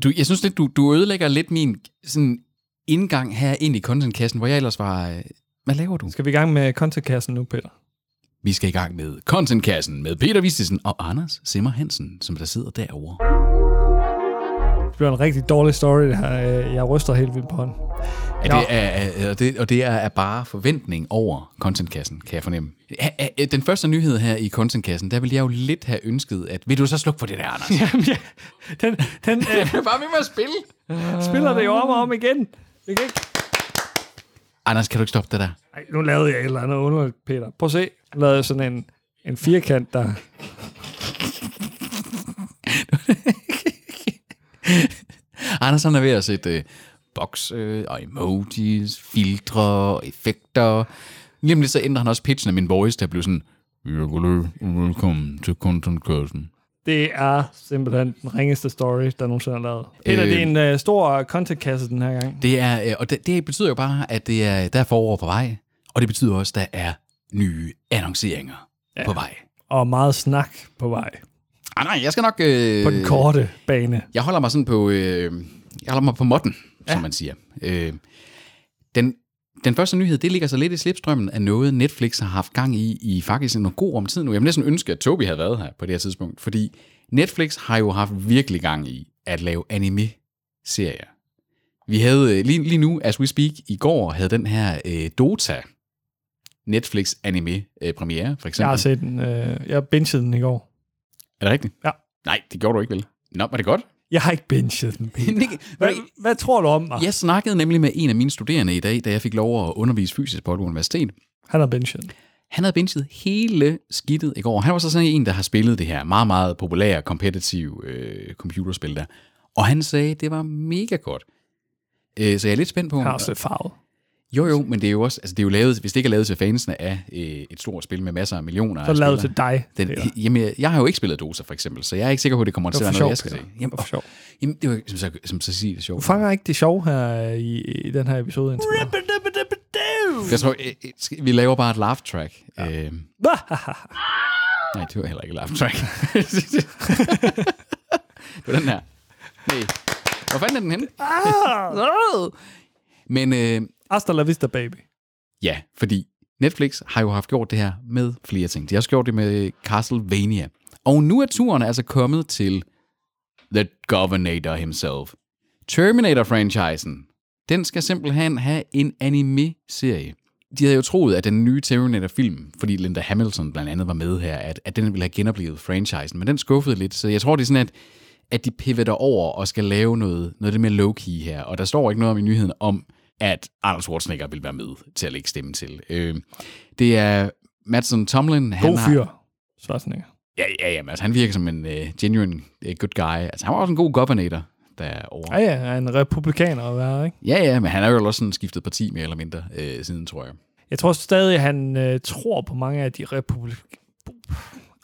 Speaker 2: Du, jeg synes lidt, du, du ødelægger lidt min sådan, indgang her ind i contentkassen, hvor jeg ellers var... øh, Hvad laver du?
Speaker 1: Skal vi i gang med contentkassen nu, Peter?
Speaker 2: Vi skal i gang med contentkassen med Peter Vistisen og Anders Simmer Hansen, som der sidder derovre.
Speaker 1: Det bliver en rigtig dårlig story, det her. Øh, Jeg ryster helt vildt på hånden.
Speaker 2: Er det, er, og det, og det er, er bare forventning over contentkassen, kan jeg fornemme. Er, den første nyhed her i contentkassen, der vil jeg jo lidt have ønsket, at vil du så slukke for det der, Anders?
Speaker 1: Jamen, ja. Den, den øh,
Speaker 2: bare ved med at spille.
Speaker 1: spiller det jo om og om igen. Ikke...
Speaker 2: Anders, kan du ikke stoppe det der?
Speaker 1: Ej, nu lavede jeg et eller andet underligt, Peter. Prøv at se. Nu lavede jeg sådan en, en firkant, der...
Speaker 2: Anders han er ved at sætte øh, bokse øh, og emojis, filtre og effekter. Lige om lidt så ændrer han også pitchen af min voice, der bliver sådan, velkommen til contentkassen.
Speaker 1: Det er simpelthen den ringeste story, der nogensinde er lavet. Peter,
Speaker 2: Øh.
Speaker 1: det er en uh, stor contentkasse den her gang.
Speaker 2: Det er, øh, og det, det betyder jo bare, at det er, der er forår på vej, og det betyder også, at der er nye annonceringer ja. på vej.
Speaker 1: Og meget snak på vej.
Speaker 2: Ah, nej, jeg skal nok... Øh,
Speaker 1: På den korte bane.
Speaker 2: Jeg holder mig sådan på, øh, jeg holder mig på modden, ja. som man siger. Øh, den, den første nyhed, det ligger så lidt i slipstrømmen af noget, Netflix har haft gang i, i faktisk en god om tid nu. Jeg vil næsten ønske, at Toby havde været her på det her tidspunkt, fordi Netflix har jo haft virkelig gang i at lave anime-serier. Vi havde øh, lige, lige nu, as we speak, i går havde den her øh, Dota Netflix anime øh, premiere, for eksempel.
Speaker 1: Jeg har set den. Øh, jeg bingede den i går.
Speaker 2: Er det rigtigt?
Speaker 1: Ja.
Speaker 2: Nej, det gjorde du ikke vel? Nå, var det godt?
Speaker 1: Jeg har ikke binget den, Peter. Hvad, hvad tror du om mig?
Speaker 2: Jeg snakkede nemlig med en af mine studerende i dag, da jeg fik lov at undervise fysisk på et universitet.
Speaker 1: Han har den.
Speaker 2: Han havde binget hele skidtet i går. Han var så sådan en, der har spillet det her meget, meget populære, competitive øh, computerspil der. Og han sagde, det var mega godt. Øh, så jeg er lidt spændt på...
Speaker 1: Han har også lidt farvet.
Speaker 2: Jo, jo, men det er jo også, altså det er jo lavet, hvis det ikke er lavet til fansene af øh, et stort spil med masser af millioner
Speaker 1: Så er det lavet til dig.
Speaker 2: Den, jamen, jeg, jeg har jo ikke spillet Dota, for eksempel, så jeg er ikke sikker på, at det kommer til at være noget, jeg skal se. Jamen,
Speaker 1: Det var for sjov.
Speaker 2: jamen, det var, som, så, som så sige det sjovt.
Speaker 1: Du fanger ikke det sjov her i, i den her episode indtil.
Speaker 2: Jeg tror, øh, øh, vi laver bare et laugh track. Ja. Øh, nej, det var heller ikke laugh track. det var den her. Nej. Hvor fanden er den henne?
Speaker 1: Ah!
Speaker 2: Men øh,
Speaker 1: Hasta la vista, baby.
Speaker 2: ja, fordi Netflix har jo haft gjort det her med flere ting. De har også gjort det med Castlevania. Og nu er turen altså kommet til The Governator himself. Terminator-franchisen. Den skal simpelthen have en anime-serie. De havde jo troet, at den nye Terminator-film, fordi Linda Hamilton blandt andet var med her, at, at den ville have genoplevet franchisen, men den skuffede lidt, så jeg tror, det er sådan, at, at de pivoter over og skal lave noget, noget lidt mere low-key her, og der står ikke noget om i nyheden om, at Arnold Schwarzenegger vil være med til at lægge stemme til. Øh, det er Madsen Tomlin. Han
Speaker 1: God
Speaker 2: har-
Speaker 1: fyr. Svarsninger.
Speaker 2: Ja, ja, ja, men altså, han virker som en uh, genuine uh, good guy. Altså, han var også en god governator derovre.
Speaker 1: Ja, ja, han er en republikaner at være, ikke?
Speaker 2: Ja, ja, men han har jo også sådan skiftet parti mere eller mindre øh, siden, tror jeg.
Speaker 1: Jeg tror stadig, han øh, tror på mange af de republik-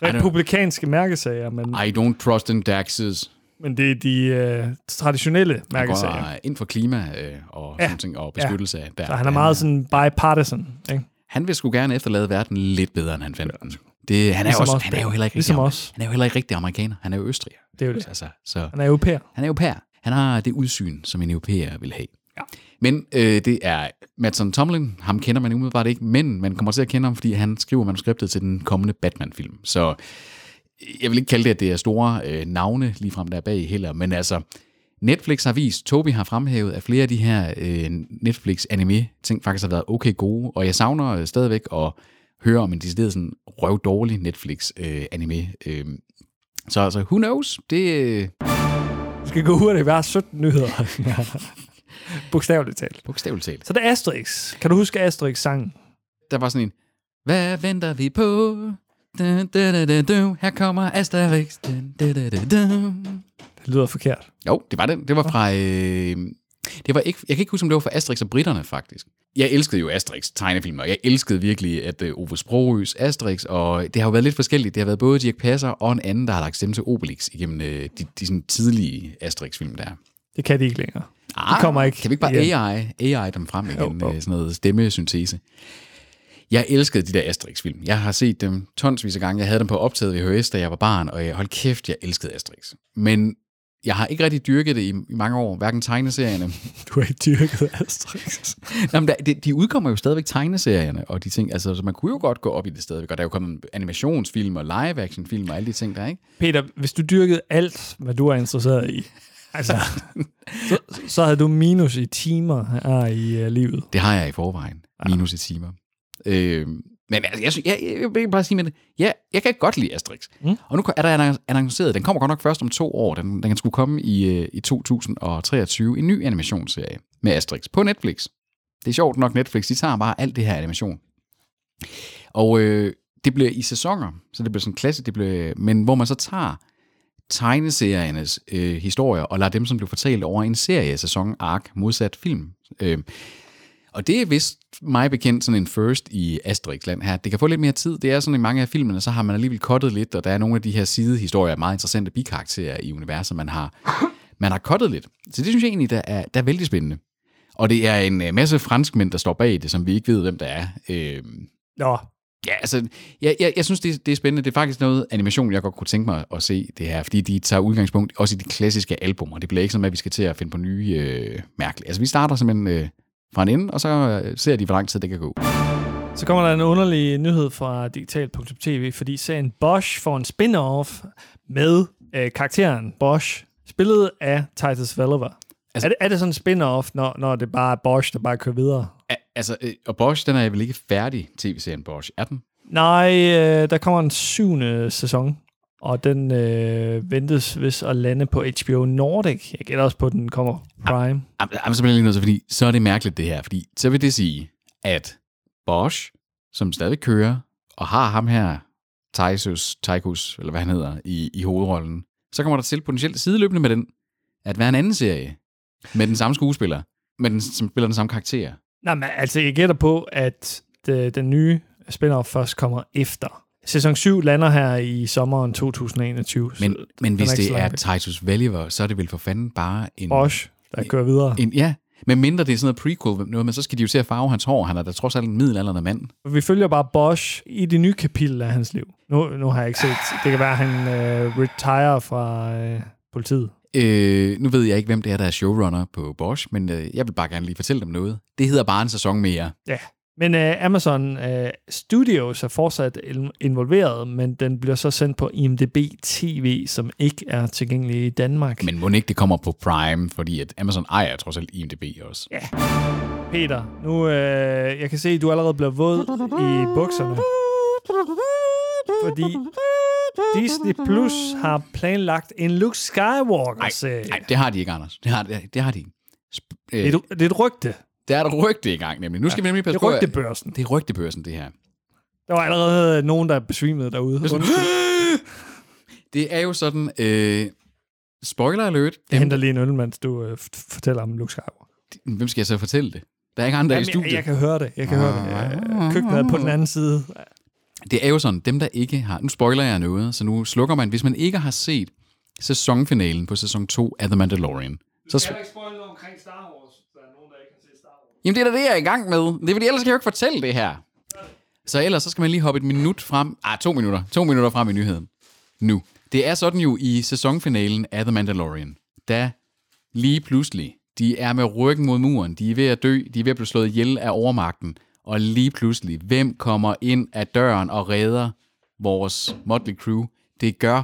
Speaker 1: republikanske mærkesager, men,
Speaker 2: I don't trust in taxes.
Speaker 1: Men det er de øh, traditionelle
Speaker 2: Han
Speaker 1: mærkesager.
Speaker 2: går ind for klima øh, og,
Speaker 1: Ja,
Speaker 2: ja. sådan ting, og beskyttelse af der.
Speaker 1: Så han er meget sådan bipartisan, ikke?
Speaker 2: Han vil sgu gerne efterlade verden lidt bedre, end han fandt den. Det, han, er
Speaker 1: Ligesom
Speaker 2: også,
Speaker 1: os,
Speaker 2: han er jo heller ikke
Speaker 1: Ligesom
Speaker 2: rigtig,
Speaker 1: os.
Speaker 2: Han er jo heller ikke rigtig amerikaner. Han er jo østriger.
Speaker 1: Det er jo det.
Speaker 2: Altså, så
Speaker 1: Han er europæer.
Speaker 2: Han er europæer. Han har det udsyn, som en europæer vil have.
Speaker 1: Ja.
Speaker 2: Men øh, det er Madsen Tomlin. Ham kender man umiddelbart ikke, men man kommer til at kende ham, fordi han skriver manuskriptet til den kommende Batman-film. Så jeg vil ikke kalde det, at det er store øh, navne ligefrem der er bag heller, men altså, Netflix har vist, Toby har fremhævet, at flere af de her øh, Netflix anime-ting faktisk har været okay gode, og jeg savner øh, stadigvæk at høre om en decideret sådan røv dårlig Netflix øh, anime. Øh, så altså, who knows? Det, øh,
Speaker 1: skal gå hurtigt. Vi har 17 nyheder. Bogstaveligt talt.
Speaker 2: Bogstaveligt talt.
Speaker 1: Så det er Asterix. Kan du huske Asterix-sangen?
Speaker 2: Der var sådan en, hvad venter vi på? Da, da, da, da, da. Her kommer Asterix. Da, da, da, da, da.
Speaker 1: Det lyder forkert.
Speaker 2: Jo, det var den. Det var fra... Øh, det var ikke, jeg kan ikke huske, om det var fra Asterix og britterne, faktisk. Jeg elskede jo Asterix tegnefilm, og jeg elskede virkelig, at øh, Ove Sprogøs Asterix, og det har jo været lidt forskelligt. Det har været både Dirk Passer og en anden, der har lagt stemme til Obelix igennem øh, de, de sådan tidlige Asterix-film der.
Speaker 1: Det kan de ikke længere.
Speaker 2: Ah,
Speaker 1: kommer ikke
Speaker 2: Kan vi ikke bare
Speaker 1: igen.
Speaker 2: AI, AI dem frem igen?
Speaker 1: Jo, jo.
Speaker 2: øh, Sådan noget stemmesyntese. Jeg elskede de der Asterix-film. Jeg har set dem tonsvis af gange. Jeg havde dem på optaget VHS, da jeg var barn, og jeg, hold kæft, jeg elskede Asterix. Men jeg har ikke rigtig dyrket det i, i mange år, hverken tegneserierne.
Speaker 1: Du har ikke dyrket Asterix.
Speaker 2: Nå, men der, de, de udkommer jo stadigvæk tegneserierne, og de ting, altså, så man kunne jo godt gå op i det stadigvæk, og der er jo kommet animationsfilm og live-action-film og alle de ting der, ikke?
Speaker 1: Peter, hvis du dyrkede alt, hvad du er interesseret i, altså, så, så havde du minus i timer her i uh, livet.
Speaker 2: Det har jeg i forvejen, minus i timer. Øh, men altså, jeg, jeg, jeg, jeg vil bare sige med det, ja, jeg kan godt lide Asterix. Mm. Og nu er der annonceret, den kommer godt nok først om to år, den, den skulle komme i, øh, i 2023, en ny animationsserie med Asterix på Netflix. Det er sjovt nok, Netflix, de tager bare alt det her animation. Og øh, det bliver i sæsoner, så det bliver sådan klasse, det bliver, men hvor man så tager tegneseriernes øh, historier og lader dem, som blev fortalt over en serie sæson ark modsat film. Øh, og det er vist mig bekendt sådan en first i Asterix-land her. Det kan få lidt mere tid. Det er sådan i mange af filmene, så har man alligevel kottet lidt, og der er nogle af de her sidehistorier, meget interessante bikarakterer i universet, man har, man har kottet lidt. Så det synes jeg egentlig, der er, der er vældig spændende. Og det er en øh, masse franskmænd, der står bag det, som vi ikke ved, hvem der er. Øh,
Speaker 1: Nå,
Speaker 2: Ja, altså, jeg, jeg, jeg synes, det, det er spændende. Det er faktisk noget animation, jeg godt kunne tænke mig at se det her, fordi de tager udgangspunkt også i de klassiske album, og det bliver ikke sådan, at vi skal til at finde på nye øh, mærkelige. Altså, vi starter simpelthen øh, fra en ende, og så øh, ser de, hvor lang tid det kan gå.
Speaker 1: Så kommer der en underlig nyhed fra digital.tv, fordi serien Bosch får en spin-off med øh, karakteren Bosch, spillet af Titus Welliver. Altså, er, det, er det sådan en spin-off, når, når det bare er Bosch, der bare kører videre?
Speaker 2: Altså, øh, og Bosch, den er vel ikke færdig, tv-serien Bosch. Er den?
Speaker 1: Nej, øh, der kommer en syvende sæson, og den øh, ventes hvis at lande på HBO Nordic. Jeg gætter også på, at den kommer Prime.
Speaker 2: Jamen, jamen, simpelthen lige noget, så, fordi så er det mærkeligt det her, fordi så vil det sige, at Bosch, som stadig kører, og har ham her, Taisus, Taikus, eller hvad han hedder, i, i hovedrollen, så kommer der til potentielt sideløbende med den, at være en anden serie, med den samme skuespiller, med den, som spiller den samme karakter.
Speaker 1: Nej, men altså, jeg gætter på, at det, den nye spin-off først kommer efter. Sæson 7 lander her i sommeren 2021. så
Speaker 2: Men, men hvis
Speaker 1: ikke
Speaker 2: det er. Titus Welliver, så er det vel for fanden bare en...
Speaker 1: Bosch, der kører videre.
Speaker 2: En, ja, men mindre det er sådan noget prequel, noget, men så skal de jo til at farve hans hår. Han er da trods alt en middelalderne mand.
Speaker 1: Vi følger bare Bosch i det nye kapitel af hans liv. Nu, nu har jeg ikke set. Det kan være, at han øh, retire fra øh, politiet.
Speaker 2: Øh, nu ved jeg ikke, hvem det er, der er showrunner på Bosch, men øh, jeg vil bare gerne lige fortælle dem noget. Det hedder bare en sæson mere.
Speaker 1: Ja. Men øh, Amazon øh, Studios er fortsat in- involveret, men den bliver så sendt på IMDb TV, som ikke er tilgængelig i Danmark.
Speaker 2: Men må ikke det kommer på Prime, fordi at Amazon ejer trods alt IMDb også.
Speaker 1: Ja. Peter, nu øh, jeg kan se, at du allerede bliver våd i bukserne. Fordi Disney Plus har planlagt en Luke Skywalker-serie.
Speaker 2: Nej, det har de ikke, Anders. Det har, det, det har de ikke. Sp- øh,
Speaker 1: Det er, et, det er et rygte.
Speaker 2: Der er et rygte i gang, nemlig. Nu skal vi nemlig passe
Speaker 1: Det er
Speaker 2: på...
Speaker 1: rygtebørsen.
Speaker 2: Det er rygtebørsen, det her.
Speaker 1: Der var allerede nogen, der besvimede derude. Undskyld.
Speaker 2: Det er jo sådan... Øh, spoiler alert.
Speaker 1: Jeg henter lige en øl, mens du øh, fortæller om Luke Skywalker.
Speaker 2: Hvem skal jeg så fortælle det? Der er ikke andre i
Speaker 1: Jamen,
Speaker 2: studiet.
Speaker 1: jeg, jeg kan høre det. Jeg kan høre det. Køkkenet er på den anden side.
Speaker 2: Det er jo sådan, dem der ikke har... Nu spoiler jeg noget, så nu slukker man. Hvis man ikke har set sæsonfinalen på sæson 2 af The Mandalorian, så... Sp-
Speaker 1: ikke spoil noget omkring Star Wars. Der er nogen, der ikke har set Star Wars.
Speaker 2: Jamen, det er da det, jeg er i gang med. Det er fordi, ellers kan jeg jo ikke fortælle det her. Så ellers så skal man lige hoppe et minut frem. Ah, to minutter. To minutter frem i nyheden. Nu. Det er sådan jo i sæsonfinalen af The Mandalorian. Da lige pludselig, de er med ryggen mod muren. De er ved at dø. De er ved at blive slået ihjel af overmagten. Og lige pludselig, hvem kommer ind af døren og redder vores Motley Crew? Det gør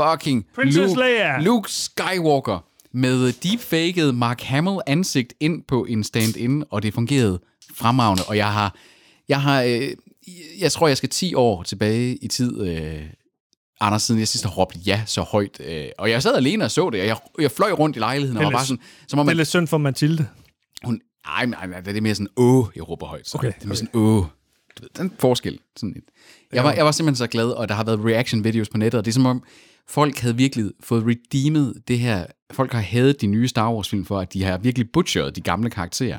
Speaker 2: fucking
Speaker 1: Princess
Speaker 2: Luke,
Speaker 1: Leia.
Speaker 2: Luke Skywalker med deepfaked Mark Hamill ansigt ind på en stand-in, og det fungerede fremragende. Og jeg har, jeg har, øh, jeg tror, jeg skal 10 år tilbage i tid, øh, Anders, siden jeg sidst har råbt ja så højt. Øh, og jeg sad alene og så det, og jeg, jeg fløj rundt i lejligheden, og var bare sådan, som om
Speaker 1: Det er
Speaker 2: man,
Speaker 1: lidt synd for Mathilde.
Speaker 2: hun, ej, nej, nej, det er mere sådan, åh, jeg råber højt. Så.
Speaker 1: Okay,
Speaker 2: Det er mere sådan, åh. Du ved, den forskel. Sådan et. Jeg, var, jeg var simpelthen så glad, og der har været reaction videos på nettet, og det er som om, folk havde virkelig fået redeemet det her. Folk har hadet de nye Star Wars film for, at de har virkelig butcheret de gamle karakterer.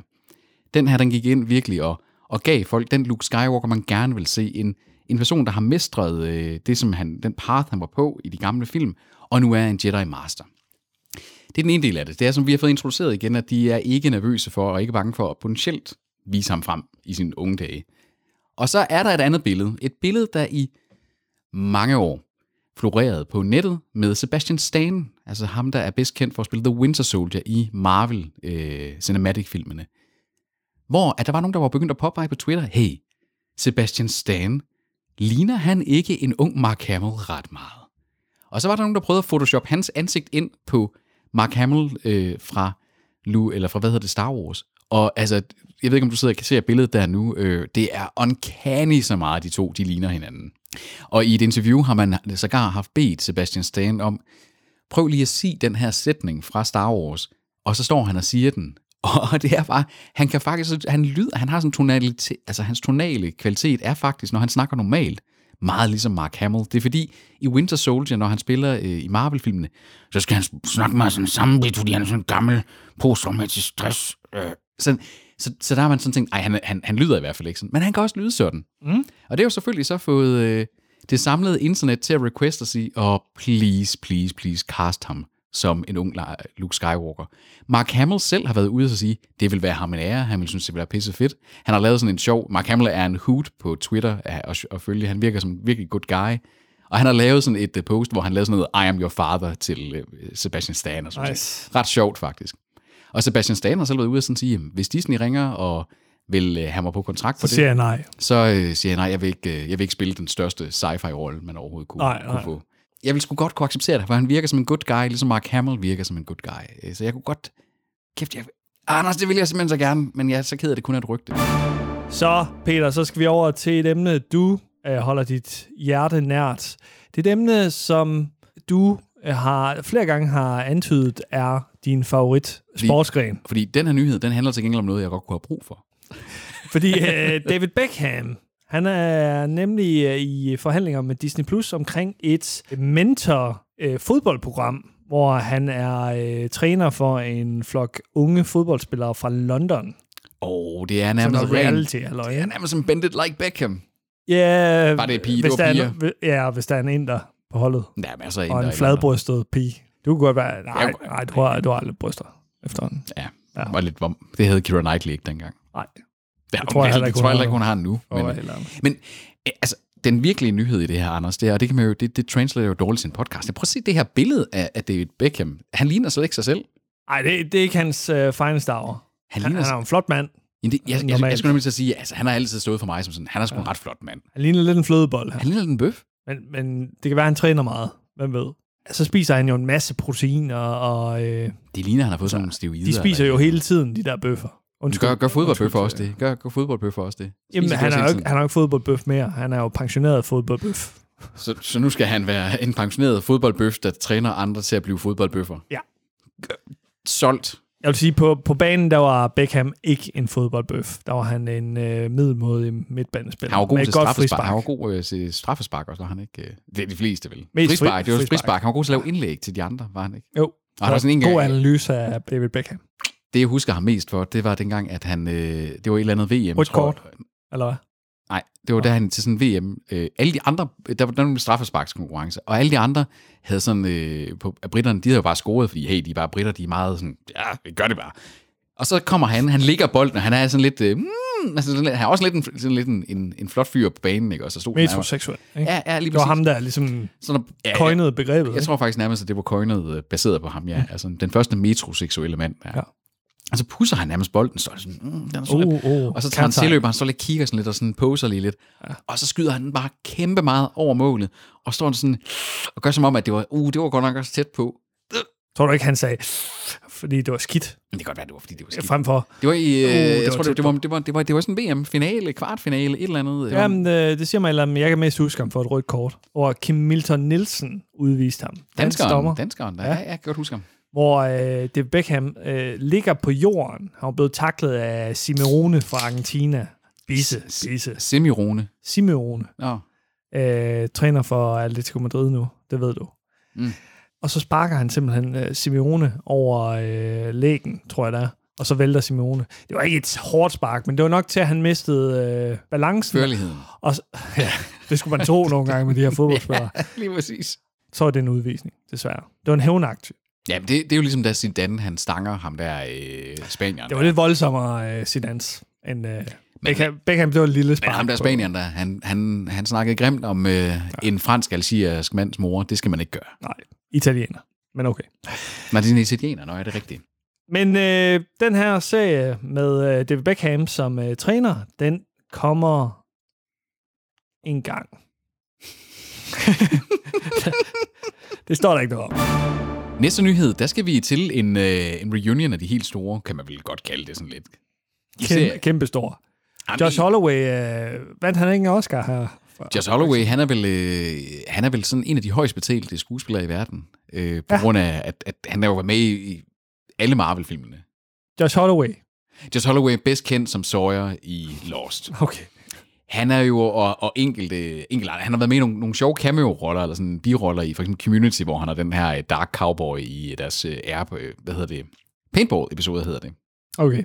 Speaker 2: Den her, den gik ind virkelig og, og gav folk den Luke Skywalker, man gerne vil se. En, en person, der har mestret øh, det, som han, den path, han var på i de gamle film, og nu er en Jedi Master. Det er den ene del af det. Det er, som vi har fået introduceret igen, at de er ikke nervøse for, og ikke bange for at potentielt vise ham frem i sine unge dage. Og så er der et andet billede. Et billede, der i mange år florerede på nettet med Sebastian Stan, altså ham, der er bedst kendt for at spille The Winter Soldier i Marvel øh, Cinematic-filmene. Hvor at der var nogen, der var begyndt at påpege på Twitter, hey, Sebastian Stan, ligner han ikke en ung Mark Hamill ret meget? Og så var der nogen, der prøvede at photoshop hans ansigt ind på Mark Hamill øh, fra, Lu, eller fra, hvad hedder det, Star Wars. Og altså, jeg ved ikke, om du sidder og kan se billedet der nu. Øh, det er uncanny så meget, de to, de ligner hinanden. Og i et interview har man sågar haft bedt Sebastian Stan om, prøv lige at sige den her sætning fra Star Wars, og så står han og siger den. Og det er bare, han kan faktisk, han lyder, han har sådan tonalitet, altså hans tonale kvalitet er faktisk, når han snakker normalt, meget ligesom Mark Hamill. Det er fordi, i Winter Soldier, når han spiller øh, i Marvel-filmene, så skal han snakke meget sådan sammenblidt, fordi han er sådan en gammel posttraumatisk stress. Øh. Sådan, så, så der har man sådan tænkt, ej, han, han, han lyder i hvert fald ikke sådan, men han kan også lyde sådan. Mm. Og det har jo selvfølgelig så fået øh, det samlede internet til at requeste og sige, åh, oh, please, please, please, cast ham som en ung Luke Skywalker. Mark Hamill selv har været ude og sige, det vil være ham en ære, han vil synes, det vil være pisse fedt. Han har lavet sådan en sjov, Mark Hamill er en hoot på Twitter at, at, at følge, han virker som en virkelig good guy. Og han har lavet sådan et uh, post, hvor han lavede sådan noget, I am your father til uh, Sebastian Stan og sådan
Speaker 1: Nice.
Speaker 2: Ret sjovt faktisk. Og Sebastian Stan har selv været ude og sådan sige, hvis Disney ringer og vil uh, have mig på kontrakt for
Speaker 1: Så siger
Speaker 2: det,
Speaker 1: jeg nej.
Speaker 2: så øh, siger jeg, nej, jeg vil, ikke, øh, jeg vil ikke spille den største sci-fi-rolle, man overhovedet kunne,
Speaker 1: Nej, nej.
Speaker 2: kunne få. Jeg vil sgu godt kunne acceptere det, for han virker som en good guy, ligesom Mark Hamill virker som en good guy. Øh, Så jeg kunne godt... Kæft, jeg... Anders, det vil jeg simpelthen så gerne, men jeg er så ked af, det kun er et rygte.
Speaker 1: Så, Peter, så skal vi over til et emne, du øh, holder dit hjerte nært. Det er et emne, som du øh, har flere gange har antydet er din favorit sportsgren.
Speaker 2: Fordi den her nyhed, den handler til gengæld om noget, jeg godt kunne have brug for.
Speaker 1: Fordi øh, David Beckham, han er nemlig øh, i forhandlinger med Disney Plus omkring et mentor øh, fodboldprogram, hvor han er øh, træner for en flok unge fodboldspillere fra London.
Speaker 2: Og det er
Speaker 1: Som
Speaker 2: nærmest ren-
Speaker 1: reality, halløj.
Speaker 2: Det er nærmest som Bend It Like Beckham.
Speaker 1: Ja,
Speaker 2: det pige?
Speaker 1: hvis
Speaker 2: Det var
Speaker 1: Ja, hvis der er en inder på holdet.
Speaker 2: Ja, masser af
Speaker 1: Og en fladbrystet pige. Du kunne godt være... Nej,
Speaker 2: Jeg-
Speaker 1: nej du, har, du har aldrig bryster efterhånden.
Speaker 2: Ja,
Speaker 1: Ja.
Speaker 2: Var lidt, vom- det havde Keira Knightley ikke dengang.
Speaker 1: Nej.
Speaker 2: Det
Speaker 1: tror jeg
Speaker 2: tror jeg
Speaker 1: hun
Speaker 2: heller ikke,
Speaker 1: har
Speaker 2: hun har nu.
Speaker 1: Men,
Speaker 2: Men,
Speaker 1: men,
Speaker 2: men øh, altså, den virkelige nyhed i det her, Anders, det er, og det kan man jo, det, det translater jo dårligt en podcast. Jeg prøver at se det her billede af, af David Beckham. Han ligner slet ikke sig selv.
Speaker 1: Ej, det, det er ikke hans øh, fineste hour.
Speaker 2: Han
Speaker 1: Han, han er jo en flot mand.
Speaker 2: Jamen, det, jeg, jeg, jeg, jeg, skulle nemlig sige, altså, han har altid stået for mig som sådan, han er sgu en ret flot mand.
Speaker 1: Han ligner lidt en flødebold.
Speaker 2: Han
Speaker 1: Han.
Speaker 2: ligner lidt en bøf.
Speaker 1: Men, men det kan være, at han træner meget. Hvem ved? Så spiser han jo en masse proteiner, og øh,
Speaker 2: Det ligner, han har fået sådan nogle steroider.
Speaker 1: de spiser jo hele tiden, de der bøffer. Undskyld.
Speaker 2: Gør, gør fodboldbøffer også det. Gør, gør fodboldbøffer også det.
Speaker 1: Jamen,
Speaker 2: Spiser de
Speaker 1: han
Speaker 2: også
Speaker 1: er, jo ikke, han er jo ikke fodboldbøf mere. Han er jo pensioneret fodboldbøf.
Speaker 2: Så, så nu skal han være en pensioneret fodboldbøf, der træner andre til at blive fodboldbøffer.
Speaker 1: Ja.
Speaker 2: Solgt.
Speaker 1: Jeg vil sige, på, på banen, der var Beckham ikke en fodboldbøf. Der var han en øh, middelmodig midtbanespiller.
Speaker 2: Han var god til straffespark. Han var god øh, til straffespark også, var han ikke? øh, Det er de fleste vel.
Speaker 1: Mest
Speaker 2: frispark,
Speaker 1: fri-
Speaker 2: det var
Speaker 1: frispark.
Speaker 2: frispark. Han var god til at lave indlæg til de andre, var han ikke?
Speaker 1: Jo,
Speaker 2: Og han var sådan en
Speaker 1: god
Speaker 2: gang,
Speaker 1: analyse af David Beckham.
Speaker 2: det jeg husker ham mest for, det var dengang, at han, øh, det var et eller andet VM.
Speaker 1: Rødt
Speaker 2: tror
Speaker 1: kort. Eller hvad?
Speaker 2: Nej, det var da han til sådan VM. Øh, alle de andre, der var der var en straffesparkskonkurrence, og alle de andre havde sådan, øh, på, at britterne, de havde jo bare scoret, fordi hey, de er bare britter, de er meget sådan, ja, vi gør det bare. Og så kommer han, han ligger bolden, og han er sådan lidt, øh, mm, altså sådan lidt han er også lidt en, sådan lidt en, en, en flot fyr på banen, ikke? Og så stod
Speaker 1: Metroseksuel. Ikke?
Speaker 2: Ja, ja, lige
Speaker 1: Det var
Speaker 2: præcis.
Speaker 1: ham, der ligesom
Speaker 2: Sådan, ja,
Speaker 1: coinede begrebet.
Speaker 2: jeg tror faktisk nærmest, at det var coinet øh, baseret på ham, ja. Altså den første metroseksuelle mand. Ja.
Speaker 1: Ja.
Speaker 2: Og så pusser han nærmest bolden, så sådan, mm, den er så
Speaker 1: Uh,
Speaker 2: lidt.
Speaker 1: uh,
Speaker 2: Og så tager han tilløber, han står lidt kigger sådan lidt, og sådan poser lige lidt. Og så skyder han den bare kæmpe meget over målet, og står sådan og gør som om, at det var, uh, det var godt nok også tæt på.
Speaker 1: Tror du ikke, han sagde, fordi det var skidt,
Speaker 2: Men det kan godt være, det var, fordi det var skidt.
Speaker 1: frem for,
Speaker 2: Det var i, øh,
Speaker 1: Uh, det
Speaker 2: jeg
Speaker 1: var
Speaker 2: tror, det, det, var, det, var, det, var, det var sådan en VM-finale, kvartfinale, et eller andet.
Speaker 1: jamen, øh, det siger mig, eller jeg kan mest huske ham for et rødt kort, hvor Kim Milton Nielsen udviste ham. Dansk dommer,
Speaker 2: danskeren, danskeren, der, ja. ja, jeg kan godt huske ham.
Speaker 1: Hvor øh, David Beckham øh, ligger på jorden. Han var blevet taklet af Simeone fra Argentina. Bisse, Bisse.
Speaker 2: Semirone.
Speaker 1: Simeone.
Speaker 2: Nå.
Speaker 1: øh, træner for Atletico Madrid nu, det ved du.
Speaker 2: Mm.
Speaker 1: Og så sparker han simpelthen øh, Simeone over øh, lægen, tror jeg det er. Og så vælter Simeone. Det var ikke et hårdt spark, men det var nok til, at han mistede øh, balancen.
Speaker 2: Førligheden.
Speaker 1: Og ja, det skulle man tro nogle gange med de her fodboldspillere.
Speaker 2: Lige præcis.
Speaker 1: Så var det en udvisning, desværre. Det var en hævnagt.
Speaker 2: Ja, men det, det er jo ligesom, da Zidane, han stanger ham der i Spanien.
Speaker 1: Det var lidt voldsommere øh, Zidans end øh, Beckham. Beckham, det var et lille spark.
Speaker 2: Men ham der Spanien, der, han, han, han snakkede grimt om øh, ja. en fransk algerisk mands mor. Det skal man ikke gøre.
Speaker 1: Nej, italiener. Men okay.
Speaker 2: Men det er en italiener, nå, er det rigtigt?
Speaker 1: Men øh, den her serie med øh, David Beckham som øh, træner, den kommer en gang. det står der ikke noget om.
Speaker 2: Næste nyhed, der skal vi til en, øh, en reunion af de helt store, kan man vel godt kalde det sådan lidt. I
Speaker 1: Kæmpe, stor.
Speaker 2: Jamen,
Speaker 1: Josh Holloway, øh, vandt han ikke en Oscar her?
Speaker 2: Josh Holloway, han er vel, øh, han er vel sådan en af de højst betalte skuespillere i verden. Øh, på
Speaker 1: ja.
Speaker 2: grund af, at, at han er jo med i, i alle Marvel-filmene.
Speaker 1: Josh Holloway.
Speaker 2: Josh Holloway er bedst kendt som Sawyer i Lost.
Speaker 1: Okay.
Speaker 2: Han er jo, og, og enkelte, enkelte, han har været med i nogle, nogle sjove cameo-roller, eller sådan biroller i for eksempel Community, hvor han er den her øh, Dark Cowboy i deres øh, på, øh, hvad hedder det, Paintball-episode hedder det.
Speaker 1: Okay.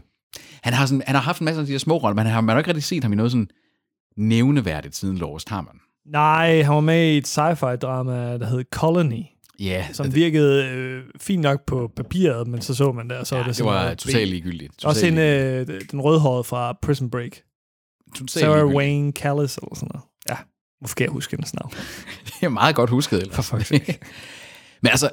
Speaker 2: Han har, sådan, han har haft en masse af de her små roller, men han har, man har ikke rigtig set ham i noget sådan nævneværdigt siden Lost, har man.
Speaker 1: Nej, han var med i et sci-fi drama, der hed Colony.
Speaker 2: Ja,
Speaker 1: som virkede øh, fint nok på papiret, men så så man det, og så
Speaker 2: ja,
Speaker 1: var det
Speaker 2: det
Speaker 1: sådan
Speaker 2: var
Speaker 1: noget
Speaker 2: totalt ligegyldigt.
Speaker 1: B. Også en, øh, den rødhårede fra Prison Break. Sarah. Wayne Callis eller sådan noget. Ja, hvorfor kan jeg huske hendes navn?
Speaker 2: Det er meget godt husket. Ellers.
Speaker 1: For fuck's sake.
Speaker 2: Men altså,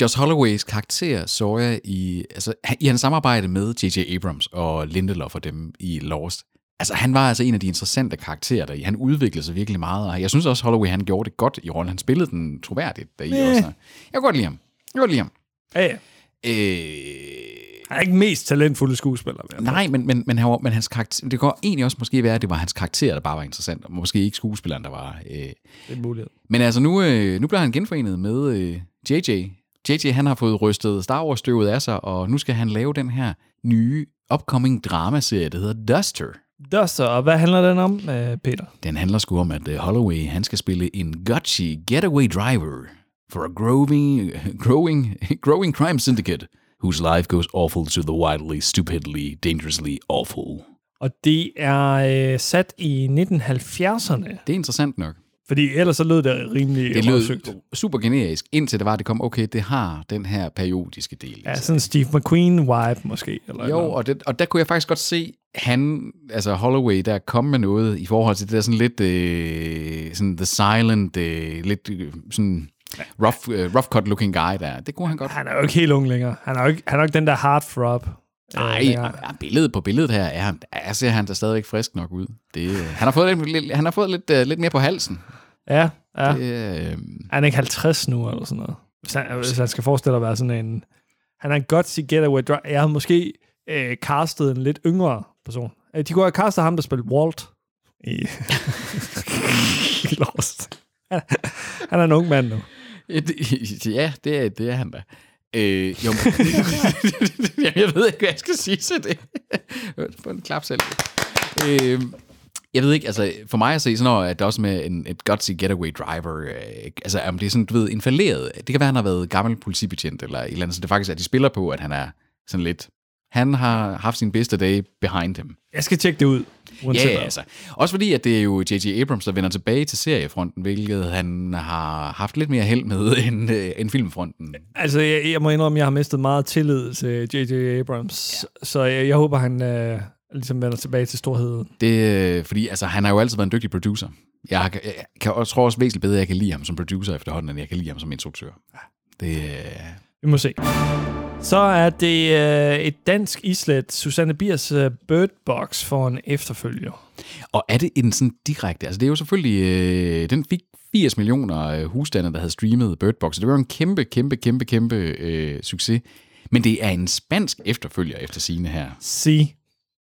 Speaker 2: Josh Holloways karakter Sawyer i, altså, i hans samarbejde med J.J. Abrams og Lindelof og dem i Lost, altså han var altså en af de interessante karakterer deri. Han udviklede sig virkelig meget, og jeg synes også, Holloway han gjorde det godt i rollen. Han spillede den troværdigt deri
Speaker 1: Næh.
Speaker 2: også. Jeg kan godt lide ham. Jeg kan godt lide ham.
Speaker 1: Ja, ja.
Speaker 2: Øh,
Speaker 1: Han er ikke mest talentfulde skuespiller.
Speaker 2: nej, men, men, men, han var, men hans karakter, det går egentlig også måske være, at det var hans karakter, der bare var interessant, og måske ikke skuespilleren, der var... Øh,
Speaker 1: Det er en mulighed.
Speaker 2: Men altså, nu, øh, nu bliver han genforenet med øh, JJ. JJ, han har fået rystet Star Wars-støvet af sig, og nu skal han lave den her nye upcoming dramaserie, der hedder Duster.
Speaker 1: Duster, og hvad handler den om, øh, Peter?
Speaker 2: Den handler sgu om, at øh, Holloway, han skal spille en gutchy getaway driver for a growing, growing, growing crime syndicate, whose life goes awful to the wildly, stupidly, dangerously awful.
Speaker 1: Og det er øh, sat i 1970'erne,
Speaker 2: Det er interessant nok.
Speaker 1: fordi ellers så lød det rimelig
Speaker 2: Det lød
Speaker 1: røvsygt.
Speaker 2: super generisk, indtil det var, at det kom, okay, det har den her periodiske del.
Speaker 1: Ja, sådan en Steve McQueen-vibe måske. Eller
Speaker 2: Jo, og, det, og der kunne jeg faktisk godt se, han, altså Holloway, der kom med noget i forhold til det der sådan lidt, øh, sådan the silent, øh, lidt øh, sådan rough, øh, rough cut looking guy der. Det kunne han godt.
Speaker 1: Han er jo ikke helt ung længere. Han er jo ikke, han er jo ikke den der heartthrob.
Speaker 2: Nej,
Speaker 1: øh,
Speaker 2: ja, billedet på billedet her, er han, er, ser han da stadigvæk frisk nok ud. Det, øh, han har fået lidt, han har fået lidt, øh, lidt mere på halsen.
Speaker 1: Ja, ja.
Speaker 2: Det, øh,
Speaker 1: Er han ikke 50 nu, eller sådan noget? Hvis han, hvis han skal forestille at være sådan en... Han er en gutsy getaway driver. Jeg havde måske øh, castet en lidt yngre person. De kunne have castet ham, der spillede Walt i, i Lost. Han, han er en ung mand nu.
Speaker 2: Ja, det, ja, det er, det er han da. Øh, jo, Jamen, jeg ved ikke, hvad jeg skal sige til det. Få en klap selv. Øh, jeg ved ikke, altså for mig at se sådan noget, at det også med en, et gutsy getaway driver, øh, altså om det er sådan, du ved, en falderet, det kan være, at han har været gammel politibetjent eller et eller andet, så det er faktisk, at de spiller på, at han er sådan lidt, han har haft sin bedste dage behind him.
Speaker 1: Jeg skal tjekke det ud.
Speaker 2: Ja,
Speaker 1: hvad.
Speaker 2: altså. Også fordi, at det er jo J.J. Abrams, der vender tilbage til seriefronten, hvilket han har haft lidt mere held med end, øh, end filmfronten.
Speaker 1: Altså, jeg, jeg må indrømme, at jeg har mistet meget tillid til J.J. Abrams. Ja. Så jeg, jeg håber, han øh, ligesom vender tilbage til storheden.
Speaker 2: Det, øh, fordi altså, han har jo altid været en dygtig producer. Jeg, kan- jeg, kan, jeg tror også væsentligt bedre, at jeg kan lide ham som producer efterhånden, end jeg kan lide ham som instruktør. Det, øh,
Speaker 1: Vi må se. Så er det øh, et dansk islet, Susanne Biers øh, Bird Box for en efterfølger.
Speaker 2: og er det en sådan direkte... Altså, det er jo selvfølgelig... Øh, den fik 80 millioner øh, husstande, der havde streamet Bird Box. Det var jo en kæmpe, kæmpe, kæmpe, kæmpe øh, succes. Men det er en spansk efterfølger efter sine her.
Speaker 1: Si,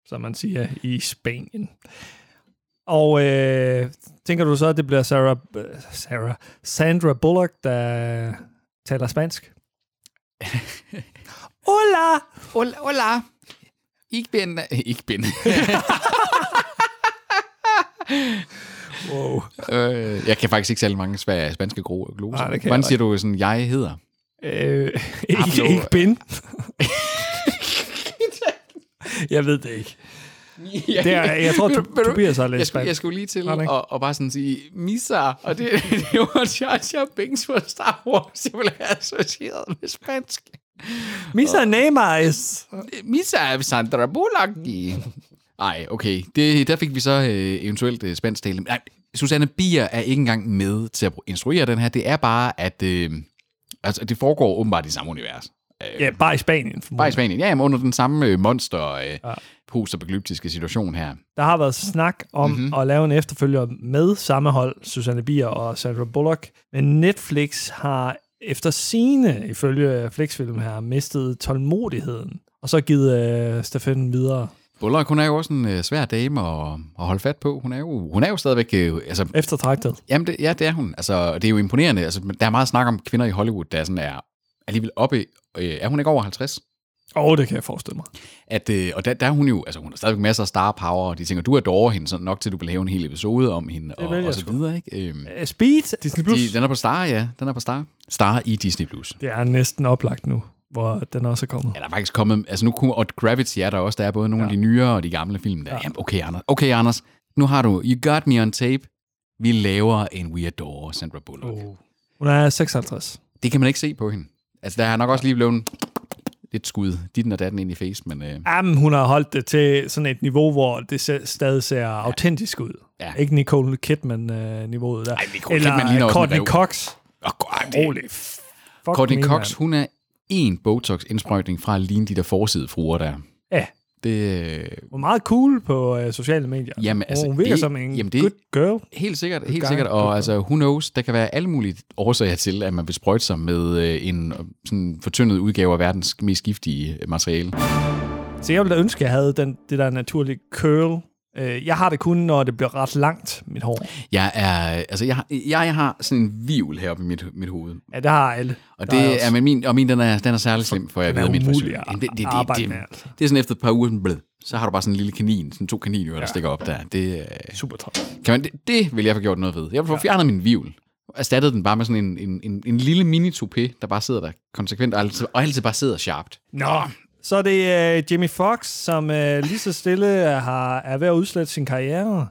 Speaker 1: som man siger i Spanien. Og øh, tænker du så, at det bliver Sarah, øh, Sarah, Sandra Bullock, der taler spansk? Hola!
Speaker 2: Hola, hola. Ik ben... Ik ben...
Speaker 1: Wow.
Speaker 2: øh, jeg kan faktisk ikke særlig mange spanske gro- gloser.
Speaker 1: Kan
Speaker 2: Hvordan siger du sådan, jeg hedder?
Speaker 1: Øh, ikke,
Speaker 2: Pablo.
Speaker 1: ikke bin. jeg ved det ikke. Det er, jeg tror,
Speaker 2: du-
Speaker 1: Tobias har
Speaker 2: jeg
Speaker 1: læst
Speaker 2: skulle, jeg skulle lige til at, og bare sådan sige Misa, og det, det var Jar Jar Binks for Star Wars, jeg ville have associeret med spansk.
Speaker 1: Misa Neymar
Speaker 2: Misa er Sandra Bullock. Nej, okay. Det, der fik vi så øh, eventuelt øh, spansk tale. Nej, Susanne Bier er ikke engang med til at instruere den her. Det er bare, at øh, altså, det foregår åbenbart i samme univers. Øh,
Speaker 1: Ja, bare i Spanien.
Speaker 2: Bare i. Spanien. Ja, men under den samme øh, monster øh, ja. postapokalyptiske situation her.
Speaker 1: Der har været snak om
Speaker 2: Mhm.
Speaker 1: mm-hmm. at lave en efterfølger med samme hold, Susanne Bier og Sandra Bullock. Men Netflix har efter sine, ifølge Flixfilm her, mistet tålmodigheden. Og så givet øh, stafetten videre.
Speaker 2: Bullock, hun er jo også en øh, svær dame at, at holde fat på. Hun er jo, hun er jo stadigvæk... Øh, altså,
Speaker 1: Eftertragtet.
Speaker 2: jamen det, ja, det er hun. Altså, det er jo imponerende. Altså, der er meget snak om kvinder i Hollywood, der sådan er alligevel oppe... Øh, er hun ikke over 50?
Speaker 1: Åh, oh, det kan jeg forestille mig.
Speaker 2: At, øh, og der, der er hun jo... Altså, hun har stadigvæk masser af star power, og de tænker, du adorer hende sådan nok til, du vil lave en hel episode om hende, og, og så videre, ikke? Øhm,
Speaker 1: Uh, Speed, Disney Plus.
Speaker 2: de, den er på Star, ja. Den er på Star. Star i Disney+. Plus.
Speaker 1: Det er næsten oplagt nu, hvor den også er kommet.
Speaker 2: Ja, der er faktisk kommet... Altså nu kunne... Og Gravity er der også. Der er både nogle ja. af de nyere og de gamle film der. Ja. Jamen, okay, Anders. Okay, Anders. Nu har du... You got me on tape. Vi laver en We Adore Sandra Bullock. Oh.
Speaker 1: Hun er 56.
Speaker 2: Det kan man ikke se på hende. Altså, der er nok også lige blevet lidt skud dit og datten ind i face, men øh,
Speaker 1: Jamen, hun har holdt det til sådan et niveau, hvor det ser, stadig ser autentisk ud.
Speaker 2: Ja.
Speaker 1: Ikke Nicole Kidman-niveauet der.
Speaker 2: Ej, Nicole
Speaker 1: Eller
Speaker 2: Kidman ligner
Speaker 1: Courtney. Cox.
Speaker 2: oh, God, det,
Speaker 1: Holy fuck
Speaker 2: Courtney Cox,
Speaker 1: mand.
Speaker 2: hun er en Botox-indsprøjtning fra at ligne de der forsidefruer der. Det,
Speaker 1: hun er meget cool på øh, sociale medier.
Speaker 2: Jamen, altså,
Speaker 1: hun virker
Speaker 2: det-
Speaker 1: som en
Speaker 2: jamen, det-
Speaker 1: good girl.
Speaker 2: Helt sikkert, helt
Speaker 1: guy.
Speaker 2: sikkert. Og altså, who knows, der kan være alle mulige årsager til, at man vil sprøjte sig med øh, en øh, sådan fortyndet udgave af verdens mest giftige øh, materiale.
Speaker 1: Så jeg ville da ønske, at jeg havde den, det der naturlige curl. Øh, Jeg har det kun, når det bliver ret langt, mit hår.
Speaker 2: Jeg er, altså, jeg, har- jeg, jeg har sådan en vivl heroppe i mit, mit hoved.
Speaker 1: Ja, det har alle.
Speaker 2: Og det
Speaker 1: også-
Speaker 2: er, men min, og min, den er, den er særlig slem, for jeg
Speaker 1: er
Speaker 2: ved min frisør. det, det, det, det,
Speaker 1: med,
Speaker 2: det,
Speaker 1: altså.
Speaker 2: det, er sådan efter et par uger, sådan, blød, så har du bare sådan en lille kanin, sådan to kaninører, der stikker op der. Det, øh,
Speaker 1: Super top.
Speaker 2: kan man, det, det vil jeg få gjort noget ved. Jeg vil få fjernet min vivl. Erstattet den bare med sådan en, en, en, en lille mini toupé, der bare sidder der konsekvent, og altid, og altid bare sidder sharpt.
Speaker 1: Nå, så er det uh, Jimmy Fox, som uh, lige så stille har, er ved at udslette sin karriere.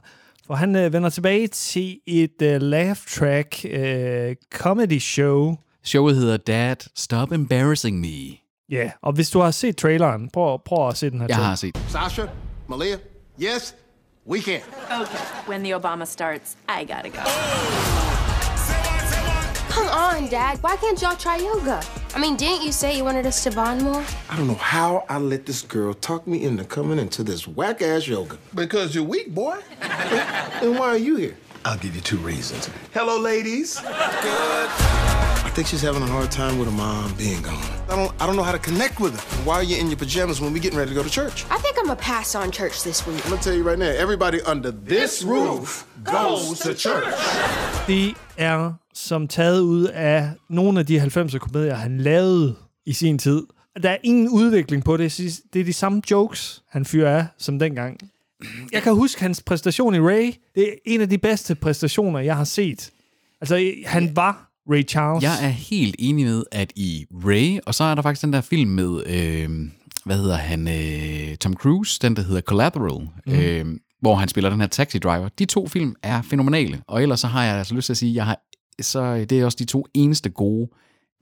Speaker 1: For han uh, vender tilbage til et uh, laugh track uh, comedy show.
Speaker 2: Showet hedder Dad, Stop Embarrassing Me.
Speaker 1: Ja, yeah. og hvis du har set traileren, prøv, prøv at se den her
Speaker 2: Jeg
Speaker 1: til.
Speaker 2: har set.
Speaker 7: Sasha, Malia, yes, we can.
Speaker 8: Okay, when the Obama starts, I gotta go.
Speaker 9: Come on, Dad. Why can't y'all try yoga? I mean, didn't you say you wanted us to bond more?
Speaker 7: I don't know how I let this girl talk me into coming into this whack ass yoga. Because you're weak, boy. and why are you here? I'll give you two reasons. Hello, ladies. Good. I think she's having a hard time with her mom being gone. I don't, I don't know how to connect with her. Why are you in your pajamas when we getting ready to go to church?
Speaker 9: I think I'm gonna pass on church this week.
Speaker 7: I'm gonna tell you right now, everybody under this roof goes to church.
Speaker 1: Det er som taget ud af nogle af de 90'er komedier, han lavede i sin tid. Der er ingen udvikling på det. Det er de samme jokes, han fyrer af, som dengang. Jeg kan huske hans præstation i Ray. Det er en af de bedste præstationer, jeg har set. Altså, han var Ray Charles.
Speaker 2: Jeg er helt enig med, at i Ray, og så er der faktisk den der film med, øh, hvad hedder han, øh, Tom Cruise, den der hedder Collateral, mm. øh, hvor han spiller den her taxi driver. De to film er fænomenale, og ellers så har jeg altså lyst til at sige, jeg har, så det er også de to eneste gode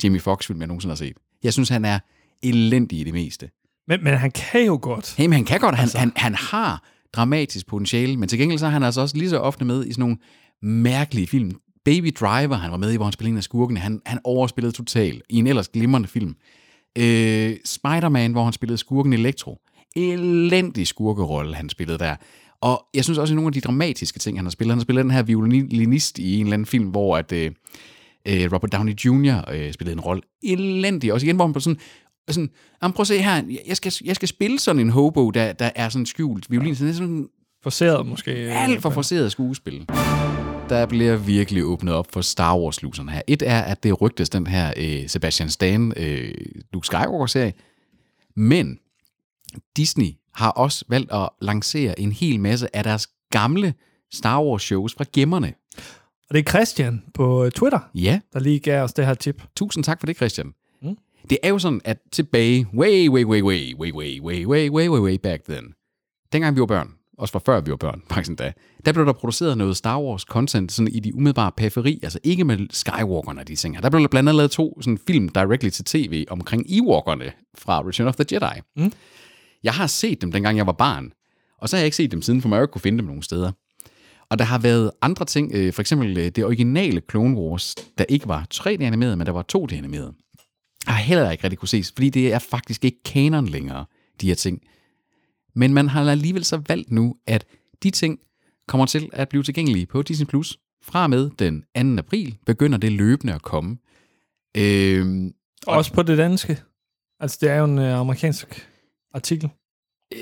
Speaker 2: Jamie Foxx-film, jeg nogensinde har set. Jeg synes, han er elendig i det meste.
Speaker 1: Men, men han kan jo godt.
Speaker 2: Hey, men han kan godt, han, altså. han, han har dramatisk potentiale, men til gengæld så er han altså også lige så ofte med i sådan nogle mærkelige film. Baby Driver, han var med i, hvor han spillede en af skurkene. Han, han overspillede totalt i en ellers glimrende film. Øh, Spider-Man, hvor han spillede skurken Elektro. Elendig skurkerolle, han spillede der. Og jeg synes også, at nogle af de dramatiske ting, han har spillet. Han har spillet den her violinist i en eller anden film, hvor at, øh, øh Robert Downey Jr. Øh, spillede en rolle. Elendig. Også igen, hvor han på sådan, sådan, jamen prøv at se her, jeg skal, jeg skal spille sådan en hobo, der, der er sådan skjult violin. Så det er sådan
Speaker 1: Forseret måske.
Speaker 2: alt for forceret skuespil. Der bliver virkelig åbnet op for Star Wars-luserne her. Et er, at det rygtes den her øh, Sebastian Stan øh, Luke Skywalker-serie. Men Disney har også valgt at lancere en hel masse af deres gamle Star Wars-shows fra gemmerne.
Speaker 1: Og det er Christian på Twitter,
Speaker 2: Ja,
Speaker 1: der lige gav os det her tip.
Speaker 2: tusind tak for det, Christian. Mm. Det er jo sådan, at tilbage, way, way, way, way, way, way, way, way, way, way, way back then, dengang vi var børn, også fra før vi var børn, faktisk endda, der blev der produceret noget Star Wars content sådan i de umiddelbare periferi, altså ikke med Skywalkerne og de ting her. Der blev der blandt andet lavet to sådan film directly til tv omkring Ewokerne fra Return of the Jedi. Mm. Jeg har set dem, dengang jeg var barn, og så har jeg ikke set dem siden, for man jo ikke kunne finde dem nogen steder. Og der har været andre ting, øh, for eksempel øh, det originale Clone Wars, der ikke var 3D-animeret, men der var 2D-animeret, har heller ikke rigtig kunne ses, fordi det er faktisk ikke kanon længere, de her ting. Men man har alligevel så valgt nu, at de ting kommer til at blive tilgængelige på Disney+. Plus. Fra og med den 2. april begynder det løbende at komme. Øhm,
Speaker 1: Også på det danske. Altså, det er jo en øh, amerikansk artikel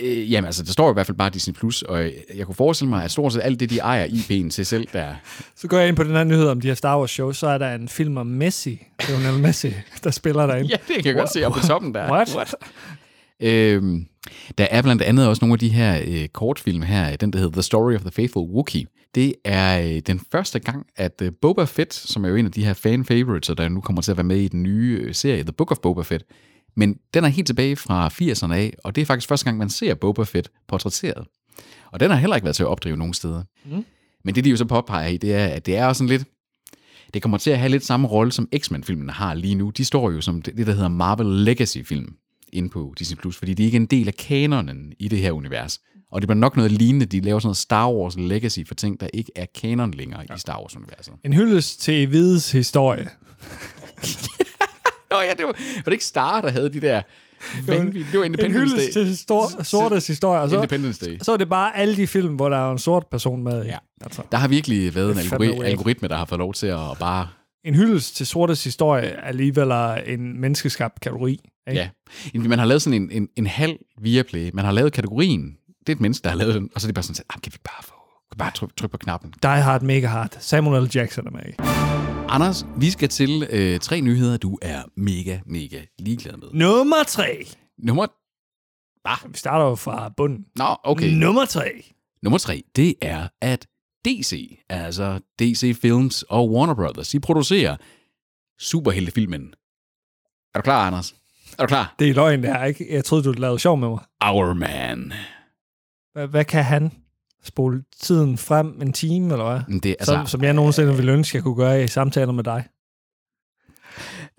Speaker 2: øh, jamen altså, der står i hvert fald bare Disney+, Plus, og jeg kunne forestille mig, at stort set alt det, de ejer IP'en til selv, der
Speaker 1: Så går jeg ind på den her nyhed om de her Star Wars shows, så er der en film om Messi, Lionel Messi, der spiller derinde.
Speaker 2: Ja, det kan jeg godt se oppe på toppen der.
Speaker 1: What? What?
Speaker 2: Øhm, der er blandt andet også nogle af de her øh, kortfilm her, den der hedder The Story of the Faithful Wookiee. Det er øh, den første gang, at øh, Boba Fett, som er jo en af de her fan favorites, der nu kommer til at være med i den nye øh, serie, The Book of Boba Fett, men den er helt tilbage fra 80'erne af, og det er faktisk første gang, man ser Boba Fett portrætteret. Og den har heller ikke været til at opdrive nogen steder. Mm. Men det, de jo så påpeger i, det er, at det er også sådan lidt, Det kommer til at have lidt samme rolle, som X-Men-filmene har lige nu. De står jo som det, det der hedder Marvel Legacy-film inde på Disney+, Plus, fordi de ikke er en del af kanonen i det her univers. Og det bliver nok noget lignende. De laver sådan noget Star Wars Legacy for ting, der ikke er kanon længere ja. i Star Wars-universet.
Speaker 1: En hyldest til Hvides historie.
Speaker 2: Nå ja, det var, var det ikke Star, der havde de der... vanvittige- Det var
Speaker 1: En
Speaker 2: Independence
Speaker 1: hyldest
Speaker 2: Day.
Speaker 1: til stor, sortes historie. Og så,
Speaker 2: Independence Day.
Speaker 1: så er det bare alle de film, hvor der er en sort person med.
Speaker 2: Ja.
Speaker 1: Altså,
Speaker 2: Der har virkelig været en algori- algoritme, der har fået lov til at bare...
Speaker 1: en hyldest til sortes historie er alligevel en menneskeskabt kategori. Ikke?
Speaker 2: Ja. Man har lavet sådan en, en, en halv Viaplay. Man har lavet kategorien. Det er et menneske, der har lavet den. Og så er det bare sådan, at, kan vi bare få... Kan bare trykke tryk på knappen.
Speaker 1: Die Hard, Mega Hard. Samuel L. Jackson er med.
Speaker 2: Anders, vi skal til øh, tre nyheder, du er mega, mega ligeglad med.
Speaker 1: Nummer tre.
Speaker 2: Nummer...
Speaker 1: Vi starter jo fra bunden.
Speaker 2: Nå, okay.
Speaker 1: Nummer tre.
Speaker 2: Nummer tre, det er, at DC, altså DC Films og Warner Brothers, de producerer superheltefilmen. Er du klar, Anders? Er du klar?
Speaker 1: Det er løgn, det her. Ikke? Jeg troede, du lavede sjov med mig.
Speaker 2: Our Man.
Speaker 1: Hvad, hvad kan han? Spole tiden frem en time, eller hvad?
Speaker 2: Men Det
Speaker 1: Altså, som, som jeg nogensinde ville ønske, jeg kunne gøre i samtaler med dig.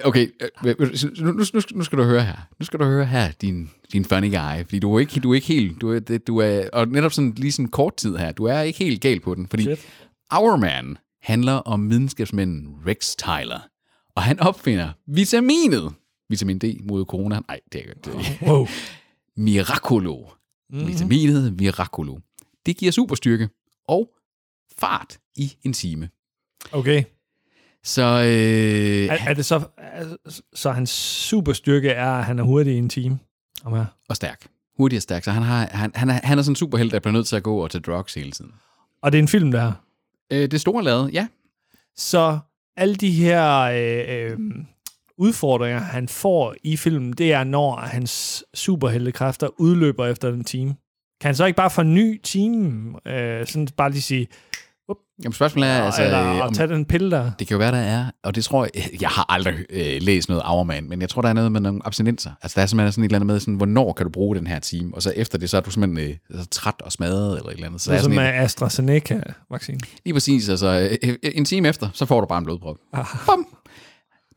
Speaker 2: okay, øh, nu, nu, nu, skal- du høre her. Nu skal du høre her, din, din funny guy. Fordi du er ikke, du er ikke helt... Du er, det- du er, og netop sådan lige sådan kort tid her, du er ikke helt gal på den. Fordi
Speaker 1: Shit.
Speaker 2: Our Man handler om videnskabsmanden Rex Tyler. Og han opfinder vitaminet. Vitamin D mod corona. Nej, det er det. er-
Speaker 1: Wow.
Speaker 2: Miraculo. Mm-hmm. Vitaminet Miraculo. Det giver superstyrke og fart i en time.
Speaker 1: Okay.
Speaker 2: Så øh,
Speaker 1: Er, er det så, er, så hans superstyrke er, at han er hurtig i en time? Om her.
Speaker 2: og stærk. Hurtig og stærk. Så han, har, han, han, er, han er sådan en superhelt, der bliver nødt til at gå og tage drugs hele tiden.
Speaker 1: Og det er en film, der
Speaker 2: Øh, det store lade, ja.
Speaker 1: Så alle de her øh, øh, udfordringer, han får i filmen, det er, når hans superheltekræfter udløber efter en time. Kan han så ikke bare forny timen? Øh, sådan bare lige sige,
Speaker 2: Jamen spørgsmålet er, altså,
Speaker 1: eller
Speaker 2: øh, om,
Speaker 1: tage den pille der?
Speaker 2: det kan jo være, der er, og det tror jeg, jeg har aldrig øh, læst noget Auerman, men jeg tror, der er noget med nogle abstinenser. Altså der er simpelthen sådan et eller andet med, sådan, hvornår kan du bruge den her time, og så efter det, så er du simpelthen øh, altså, træt og smadret, eller et eller andet. Så
Speaker 1: Så
Speaker 2: er
Speaker 1: som med
Speaker 2: en,
Speaker 1: AstraZeneca-vaccine.
Speaker 2: lige præcis, altså øh, øh, en time efter, så får du bare en blodprop.
Speaker 1: Ah.
Speaker 2: Bum.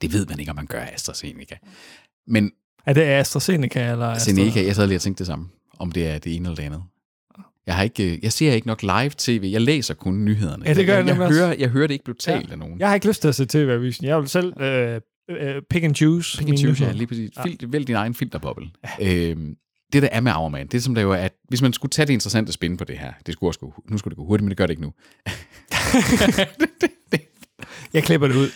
Speaker 2: Det ved man ikke, om man gør AstraZeneca. Men
Speaker 1: Er det AstraZeneca? Eller Astra-
Speaker 2: Seneca, jeg sad lige og tænkte det samme, om det er det ene eller det andet. Jeg, har ikke, øh, jeg ser ikke nok live-tv. Jeg læser kun nyhederne.
Speaker 1: Ja, det gør jeg
Speaker 2: jeg, jeg, hører, jeg hører det ikke blive talt af nogen.
Speaker 1: Jeg har ikke lyst til at se TV-avisen. Jeg vil selv øh, øh, pick and choose.
Speaker 2: Pick and choose, ja, lige præcis. Fil, vælg din egen filterboble. Øhm, det, der er med Auerman, det er som der jo er, at hvis man skulle tage det interessante spin på det her, det skulle også gå, nu skulle det gå hurtigt, men det gør det ikke nu.
Speaker 1: Jeg klipper det ud.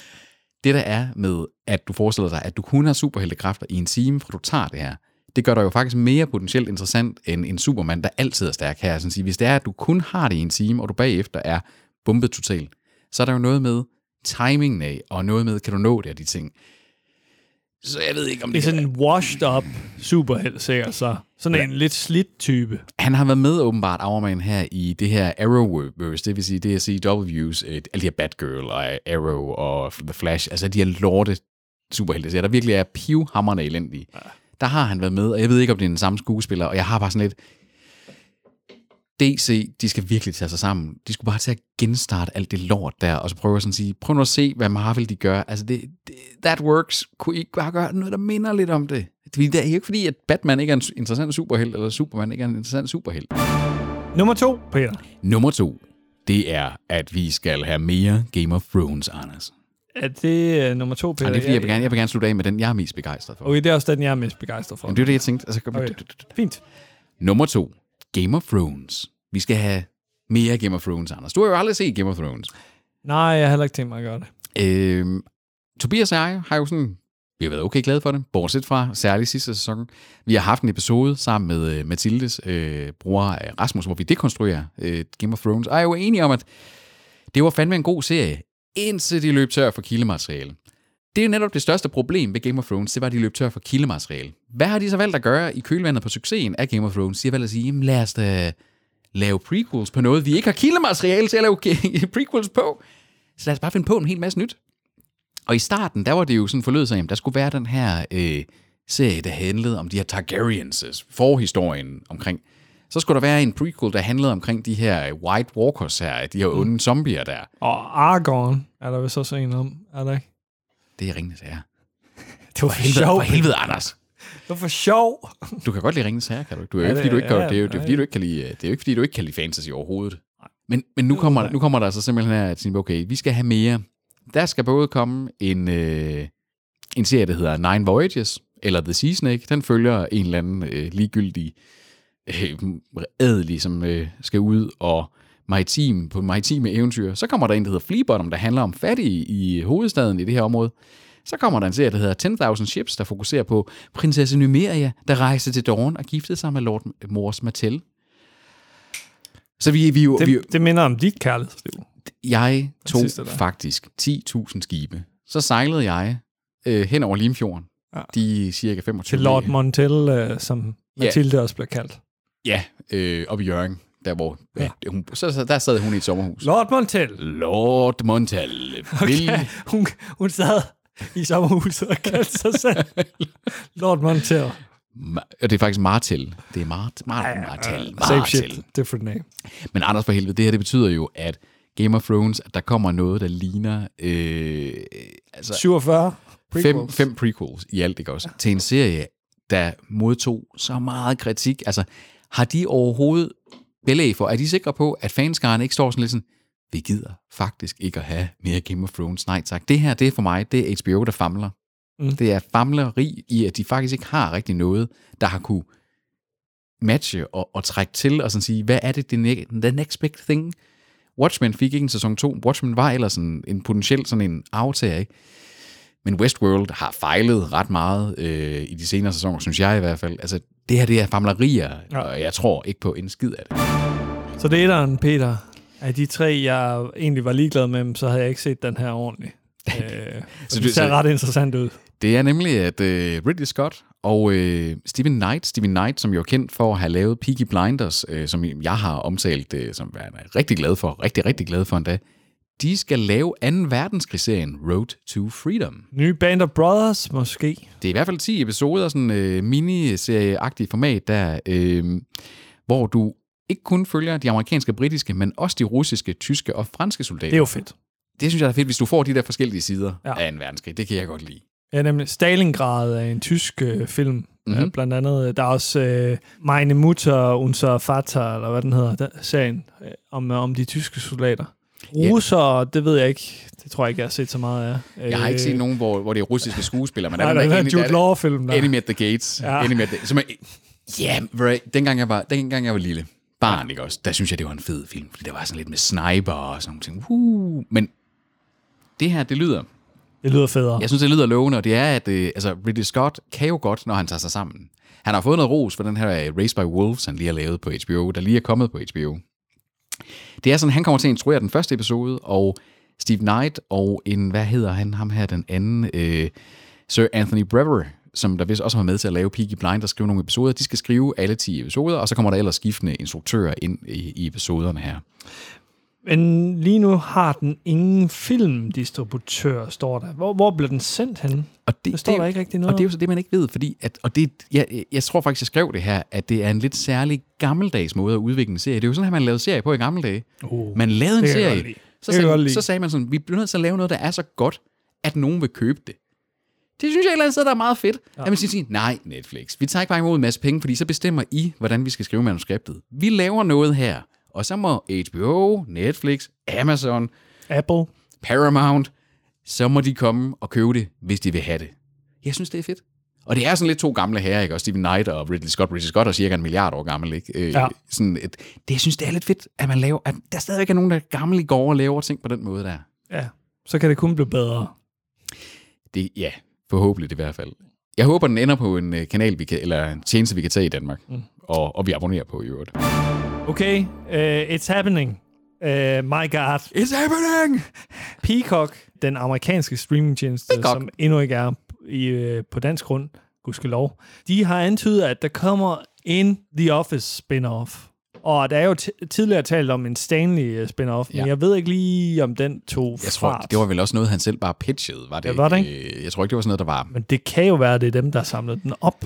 Speaker 2: Det der er med, at du forestiller dig, at du kun har superheltekræfter i en time, fra du tager det her, det gør dig jo faktisk mere potentielt interessant end en Superman, der altid er stærk her. Sådan sige, hvis det er, at du kun har det i en time, og du bagefter er bumpet totalt, så er der jo noget med timingen af, og noget med, kan du nå det af de ting. Så jeg ved ikke, om
Speaker 1: Det er
Speaker 2: det,
Speaker 1: sådan en washed up superhelt, sikkert så. Sådan en lidt slidt type.
Speaker 2: Han har været med åbenbart, Auerman, her i det her Arrowverse, det vil sige DCW's, øh, alle de her Batgirl og Arrow og The Flash, altså de her lorte superhelte, der virkelig er pivhammerne elendige. Der har han været med, og jeg ved ikke, om det er den samme skuespiller, og jeg har bare sådan lidt, DC, de skal virkelig tage sig sammen. De skulle bare til at genstarte alt det lort der, og så prøve sådan at sige, prøv nu at se, hvad Marvel de gør. Altså, det, det, that works. Kunne I ikke bare gøre noget, der minder lidt om det? Det er ikke fordi, at Batman ikke er en interessant superhelt, eller Superman ikke er en interessant superhelt.
Speaker 1: Nummer to, Peter.
Speaker 2: Nummer to, det er, at vi skal have mere Game of Thrones, Anders.
Speaker 1: Er det uh, nummer to, Peter?
Speaker 2: Og det er fordi, jeg vil, gerne, jeg vil gerne slutte af med den, jeg er mest begejstret for.
Speaker 1: Okay, det er også den, jeg er mest begejstret for.
Speaker 2: Men det er det, jeg tænkte. Altså,
Speaker 1: Okay. Fint.
Speaker 2: Nummer to, Game of Thrones. Vi skal have mere Game of Thrones, Anders. Du har jo aldrig set Game of Thrones.
Speaker 1: Nej, jeg har heller ikke tænkt mig at gøre det.
Speaker 2: Øhm, Tobias og jeg har jo sådan, vi har været okay glade for det, bortset fra særligt sidste sæson. Vi har haft en episode sammen med øh, Mathildes øh, bror øh, Rasmus, hvor vi dekonstruerer øh, Game of Thrones, og er jo enige om, at det var fandme en god serie, indtil de løb tør for kildemateriale. Det er jo netop det største problem ved Game of Thrones, det var, at de løb tør for kildemateriale. Hvad har de så valgt at gøre i kølvandet på succesen af Game of Thrones? De har valgt at sige, jamen lad os da lave prequels på noget, vi ikke har kildemateriale til at lave prequels på. Så lad os bare finde på en hel masse nyt. Og i starten, der var det jo sådan forlød sig, at der skulle være den her øh, serie, der handlede om de her Targaryens forhistorien omkring. Så skulle der være en prequel, der handlede omkring de her White Walkers her, de her onde zombier der.
Speaker 1: Og Argon er der vist også en om, er der ikke?
Speaker 2: Det er ringende sager.
Speaker 1: Det var for
Speaker 2: Helvede,
Speaker 1: sjov.
Speaker 2: for helvede, Anders.
Speaker 1: Det var for sjov.
Speaker 2: Du kan godt lide ringende sager, kan du ikke? Du er jo ikke, fordi du ikke kan, det er jo det er, fordi, du ikke kan lide, det er jo ikke, fordi du ikke kan lide fantasy overhovedet. Men, men nu, kommer, nu kommer der altså simpelthen her, at sige, okay, vi skal have mere. Der skal både komme en, øh, en serie, der hedder Nine Voyages, eller The Sea Snake. Den følger en eller anden øh, ligegyldig øh, adelig, som øh, skal ud og maritim, på maritime eventyr. Så kommer der en, der hedder Fleabottom, der handler om fattige i hovedstaden i det her område. Så kommer der en serie, der hedder 10.000 Ships, der fokuserer på prinsesse Numeria, der rejste til Dawn og giftede sig med Lord Mors Mattel. Så vi, vi, jo- vi, er jo-
Speaker 1: Det, det minder om dit kærlighedsliv.
Speaker 2: jeg tog
Speaker 1: sidste
Speaker 2: faktisk 10.000 skibe. Så sejlede jeg øh, hen over Limfjorden.
Speaker 1: Ja.
Speaker 2: De cirka 25
Speaker 1: Til Lord Montel, øh, som
Speaker 2: Ja.
Speaker 1: Mathilde også bliver kaldt.
Speaker 2: Ja, øh, oppe i Jørgen, der hvor
Speaker 1: Ja.
Speaker 2: ja. hun, så, så, der sad hun i et sommerhus.
Speaker 1: Lord Montel.
Speaker 2: Lord Montal. Vil,
Speaker 1: Okay. Hun, hun sad i sommerhuset og kaldte sig selv Lord Montel.
Speaker 2: Og det er faktisk Martel. Det er Mart, Mart, Martel.
Speaker 1: Same
Speaker 2: Martel.
Speaker 1: shit, different name.
Speaker 2: Men Anders for helvede, det her det betyder jo, at Game of Thrones, at der kommer noget, der ligner øh, altså
Speaker 1: 47
Speaker 2: fem,
Speaker 1: prequels.
Speaker 2: fem prequels i alt, ikke også? Til en serie, der modtog så meget kritik. Altså, har de overhovedet belæg for, er de sikre på, at fanskaren ikke står sådan lidt sådan, vi gider faktisk ikke at have mere Game of Thrones. Nej tak. Det her, det er for mig, det er HBO, der famler.
Speaker 1: Mm.
Speaker 2: Det er famleri i, at de faktisk ikke har rigtig noget, der har kunne matche og, og trække til og sådan sige, hvad er det, the, ne- the next big thing? Watchmen fik ikke en sæson 2. Watchmen var ellers en, en potentiel sådan en aftager, ikke? Men Westworld har fejlet ret meget øh, i de senere sæsoner, synes jeg i hvert fald. Altså, det her, det er famlerier,
Speaker 1: Ja.
Speaker 2: og jeg tror ikke på en skid af det.
Speaker 1: Så det er etteren, Peter. Af de tre, jeg egentlig var ligeglad med, så havde jeg ikke set den her ordentligt. Øh, så det ser ret interessant ud.
Speaker 2: Det er nemlig, at øh, Ridley Scott og øh, Stephen Knight, Stephen Knight, som jo er kendt for at have lavet Peaky Blinders, øh, som jeg har omtalt, øh, som jeg er rigtig glad for, rigtig, rigtig glad for endda, de skal lave 2. verdenskrigsserien Road to Freedom.
Speaker 1: Nye Band of Brothers, måske.
Speaker 2: Det er i hvert fald 10 episoder, sådan øh, miniserie-agtig format, der, øh, hvor du ikke kun følger de amerikanske og britiske, men også de russiske, tyske og franske soldater.
Speaker 1: Det er jo fedt.
Speaker 2: Det synes jeg er fedt, hvis du får de der forskellige sider
Speaker 1: Ja.
Speaker 2: af en verdenskrig. Det kan jeg godt lide.
Speaker 1: Ja, nemlig Stalingrad er en tysk øh, film. Mm-hmm.
Speaker 2: Mhm.
Speaker 1: Ja, blandt andet, der er også øh, Meine Mutter, unser Vater, eller hvad den hedder, der, serien øh, om, om de tyske soldater. Russer, det ved jeg ikke. Det tror jeg ikke, jeg har set så meget af.
Speaker 2: Jeg har ikke set nogen, hvor, hvor det er russiske skuespillere, men
Speaker 1: Nej,
Speaker 2: er
Speaker 1: der er
Speaker 2: der,
Speaker 1: den her Jude Law-film der.
Speaker 2: Enemy at the Gates.
Speaker 1: Ja.
Speaker 2: Enemy at the, som er, ja, yeah, dengang jeg var, dengang jeg var lille, barn, ikke også, der synes jeg, det var en fed film, fordi der var sådan lidt med sniper og sådan ting. Uh, men det her, det lyder,
Speaker 1: Det lyder federe.
Speaker 2: jeg synes, det lyder lovende, og det er, at øh, altså, Ridley Scott kan jo godt, når han tager sig sammen. Han har fået noget ros for den her øh, Race by Wolves, han lige har lavet på HBO, der lige er kommet på HBO. Det er sådan, han kommer til at instruere den første episode, og Steve Knight og en, hvad hedder han, ham her, den anden, øh, Sir Anthony Brever, som der vist også var med til at lave Peaky Blinders der skrive nogle episoder, de skal skrive alle 10 episoder, og så kommer der ellers skiftende instruktører ind i, i episoderne her.
Speaker 1: Men lige nu har den ingen filmdistributør, står der. Hvor, hvor bliver den sendt hen?
Speaker 2: Og det,
Speaker 1: Der står
Speaker 2: det,
Speaker 1: der ikke rigtig noget
Speaker 2: Og det er jo så det, man ikke ved, fordi at, og det, jeg, jeg tror faktisk, jeg skrev det her, at det er en lidt særlig gammeldags måde at udvikle en serie. Det er jo sådan, at man lavede serie på i gamle dage.
Speaker 1: Uh,
Speaker 2: Man lavede en
Speaker 1: det
Speaker 2: serie, så
Speaker 1: Det
Speaker 2: sagde, så sagde man sådan, vi bliver nødt til at lave noget, der er så godt, at nogen vil købe det. Det synes jeg et eller andet sted, der er meget fedt. Ja. At man siger, nej Netflix, vi tager ikke bare imod en masse penge, fordi så bestemmer I, hvordan vi skal skrive manuskriptet. Vi laver noget her, og så må HBO, Netflix, Amazon,
Speaker 1: Apple.
Speaker 2: Paramount, så må de komme og købe det, hvis de vil have det. Jeg synes, det er fedt. Og det er sådan lidt to gamle herrer, ikke? Og Stephen Knight og Ridley Scott. Ridley Scott er cirka en milliard år gammel, ikke? Øh,
Speaker 1: Ja.
Speaker 2: sådan et, det, jeg synes, det er lidt fedt, at man laver, at der stadigvæk er nogen, der er gamle i går og laver ting på den måde der.
Speaker 1: Ja, så kan det kun blive bedre.
Speaker 2: Det, ja, forhåbentlig i hvert fald. Jeg håber, den ender på en øh, kanal, vi kan, eller en tjeneste, vi kan tage i Danmark. Mm. Og, og vi abonnerer på i øvrigt.
Speaker 1: Okay, uh, it's happening. Uh, my god.
Speaker 2: It's happening!
Speaker 1: Peacock, den amerikanske streamingtjeneste,
Speaker 2: Peacock.
Speaker 1: som endnu ikke er i, øh, på dansk grund, gudskelov, de har antydet, at der kommer en The Office spin-off. Og der er jo tidligere talt om en Stanley øh, spin-off, men
Speaker 2: Ja.
Speaker 1: jeg ved ikke lige, om den tog
Speaker 2: Jeg tror,
Speaker 1: fart.
Speaker 2: det var vel også noget, han selv bare pitchede, var det
Speaker 1: Ja, var det
Speaker 2: ikke? Jeg tror ikke, det var sådan noget, der var...
Speaker 1: Men det kan jo være, det er dem, der samlede den op.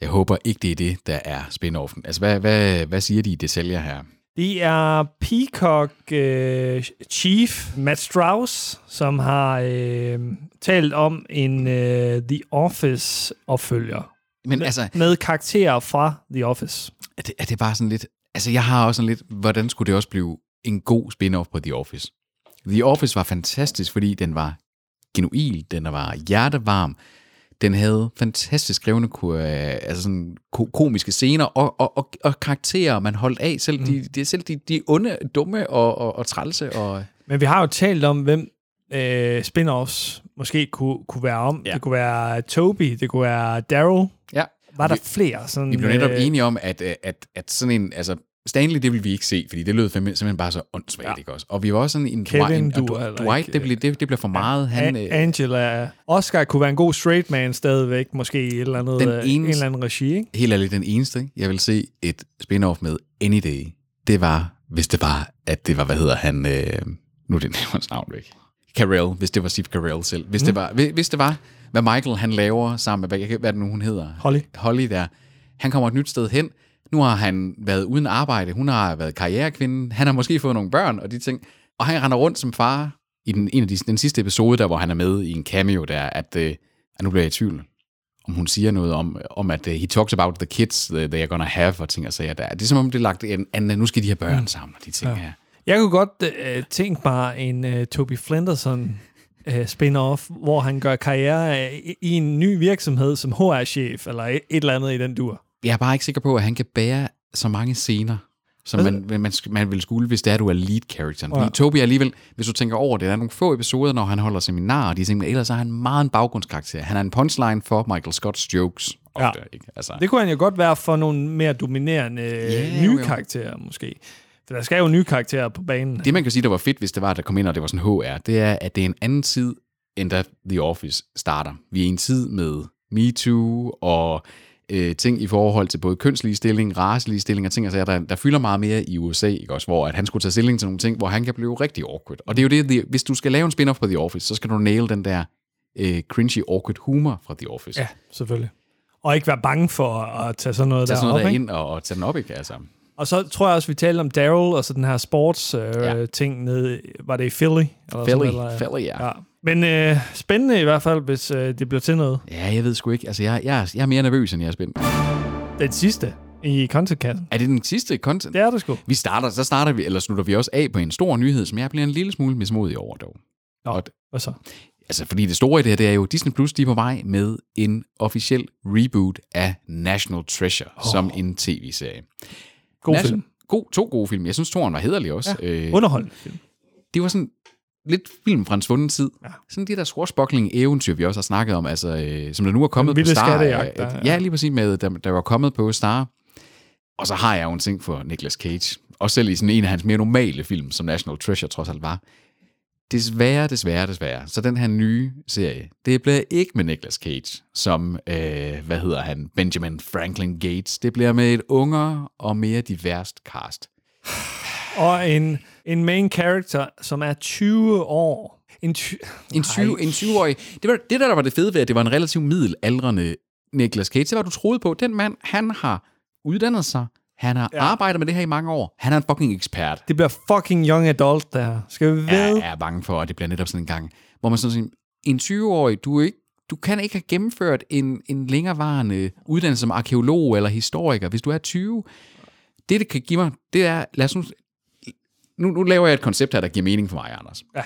Speaker 2: Jeg håber ikke, det er det, der er spin-offen. Altså, hvad, hvad, hvad siger de i detaljer her?
Speaker 1: Det er Peacock øh, Chief Matt Strauss, som har øh, talt om en øh, The Office-opfølger.
Speaker 2: Men altså,
Speaker 1: Med karakterer fra The Office.
Speaker 2: er det, er det bare sådan lidt... Altså, jeg har også sådan lidt... Hvordan skulle det også blive en god spin-off på The Office? The Office var fantastisk, fordi den var genuin, den var hjertevarm, den havde fantastisk skrevne ko- øh, altså sådan ko- komiske scener og, og, og, og karakterer, man holdt af. Selv de, de, selv de, de onde, dumme og, og, og trælse. Og,
Speaker 1: Men vi har jo talt om, hvem øh, spin-offs måske kunne, kunne være om.
Speaker 2: Ja.
Speaker 1: Det kunne være Toby, det kunne være Daryl.
Speaker 2: ja,
Speaker 1: Var der
Speaker 2: vi,
Speaker 1: flere? Sådan,
Speaker 2: vi blev netop
Speaker 1: øh,
Speaker 2: enige om, at, øh, at, at sådan en... Altså, Stanley, det ville vi ikke se, fordi det lød simpelthen bare så åndssvagt, ja. ikke også? Og vi var også sådan en...
Speaker 1: Kevin
Speaker 2: Dwight, en,
Speaker 1: duer
Speaker 2: og Dwight,
Speaker 1: ikke.
Speaker 2: det, blev, det, det bliver for meget. Han,
Speaker 1: A-
Speaker 2: øh,
Speaker 1: Angela. Oscar kunne være en god straight man stadigvæk, måske i et eller andet,
Speaker 2: Den
Speaker 1: øh, en
Speaker 2: eneste-
Speaker 1: eller anden regi, ikke?
Speaker 2: helt ærligt, den eneste, jeg vil se et spin-off med Any Day, det var, hvis det var, at det var, hvad hedder han, øh, nu er det hans navn væk. Carell, hvis det var Steve Carell selv. Hvis, mm. det var, hvis, hvis det var, hvad Michael han laver sammen med, hvad, hvad det nu, hun hedder?
Speaker 1: Holly.
Speaker 2: Holly der. Han kommer et nyt sted hen. Nu har han været uden arbejde. Hun har været karrierekvinde. Han har måske fået nogle børn og de ting. Og han render rundt som far i den, en af de, den sidste episode, der hvor han er med i en cameo der, at, øh, at nu bliver jeg i tvivl om hun siger noget om, om at uh, he talks about the kids that they are gonna have, og ting og sager der. Det er som om, det er lagt en, en nu skal de have børn sammen, og de ting ja. her.
Speaker 1: Jeg kunne godt øh, tænke mig en øh, Toby Flinderson øh, spin-off, hvor han gør karriere øh, i, i en ny virksomhed som HR-chef, eller et, et eller andet i den dur.
Speaker 2: Jeg er bare ikke sikker på, at han kan bære så mange scener, som man, man, man, man vil skulle, hvis det er, du er lead characteren. Fordi
Speaker 1: Ja.
Speaker 2: Toby er alligevel, hvis du tænker over det, der er nogle få episoder, når han holder seminarer, og de ting, men ellers er han meget en baggrundskarakter. Han er en punchline for Michael Scotts jokes. Ofte,
Speaker 1: Ja.
Speaker 2: ikke? Altså,
Speaker 1: Det kunne han jo godt være for nogle mere dominerende yeah, nye
Speaker 2: jo, jo.
Speaker 1: karakterer, måske. For der skal jo nye karakterer på banen.
Speaker 2: Det, man kan sige, der var fedt, hvis det var, at der kom ind, og det var sådan HR, det er, at det er en anden tid, end da The Office starter. Vi er i en tid med MeToo og øh, ting i forhold til både kønsligestilling, raceligestilling og ting, altså, der, der fylder meget mere i USA, ikke også, hvor at han skulle tage stilling til nogle ting, hvor han kan blive rigtig awkward. Og det er jo det, the, hvis du skal lave en spin-off på The Office, så skal du nail den der øh, cringy, awkward humor fra The Office.
Speaker 1: Ja, selvfølgelig. Og ikke være bange for at tage sådan noget
Speaker 2: Tag sådan noget
Speaker 1: derop,
Speaker 2: der ind og, og tage den op, ikke? Altså.
Speaker 1: Og så tror jeg også, vi talte om Daryl og så den her sports øh,
Speaker 2: ja.
Speaker 1: ting nede, var det i Philly? Eller
Speaker 2: Philly,
Speaker 1: sådan, eller,
Speaker 2: Philly, ja.
Speaker 1: ja. Men øh, spændende i hvert fald, hvis øh, det bliver til noget.
Speaker 2: Ja, jeg ved sgu ikke. Altså, jeg, jeg, er- jeg er mere nervøs, end jeg er spændt.
Speaker 1: Den sidste i contentkassen.
Speaker 2: Er det den sidste content?
Speaker 1: Det er det sgu.
Speaker 2: Vi starter, så starter vi, eller slutter vi også af på en stor nyhed, som jeg bliver en lille smule mismodig over dog.
Speaker 1: Nå,
Speaker 2: Og,
Speaker 1: hvad så?
Speaker 2: altså, fordi det store i det her, det er jo, Disney Plus, de er på vej med en officiel reboot af National Treasure, oh. som en tv-serie.
Speaker 1: God
Speaker 2: Nation-
Speaker 1: film.
Speaker 2: God, to gode film. Jeg synes, toren var hederlig også.
Speaker 1: Ja,
Speaker 2: Øh,
Speaker 1: Underholdende film.
Speaker 2: det var sådan lidt film fra en svunden tid.
Speaker 1: Ja.
Speaker 2: Sådan de der swashbuckling eventyr, vi også har snakket om, altså, øh, som der nu er kommet på Star.
Speaker 1: skattejagt,
Speaker 2: øh,
Speaker 1: der, ja.
Speaker 2: ja, lige præcis med, der, der var kommet på Star. Og så har jeg jo en ting for Nicolas Cage. Også selv i sådan en af hans mere normale film, som National Treasure trods alt var. Desværre, desværre, desværre. Så den her nye serie, det bliver ikke med Nicolas Cage, som, øh, hvad hedder han, Benjamin Franklin Gates. Det bliver med et unger og mere diverst cast.
Speaker 1: Og en, en main character, som er 20 år. En, ty-
Speaker 2: En, 20, en 20-årig. Det, var, det der, der var det fede ved, at det var en relativt middelaldrende Nicolas Cage. Det var, du troede på. Den mand, han har uddannet sig. Han har ja. Arbejdet med det her i mange år. Han er en fucking ekspert.
Speaker 1: Det bliver fucking young adult, der Skal vi ved?
Speaker 2: Jeg er bange for, at det bliver netop sådan en gang, hvor man sådan siger, en 20-årig, du, ikke, du kan ikke have gennemført en, en længerevarende uddannelse som arkeolog eller historiker, hvis du er 20. Det, det kan give mig, det er, lad os nu, nu, nu laver jeg et koncept her, der giver mening for mig, Anders.
Speaker 1: Ja.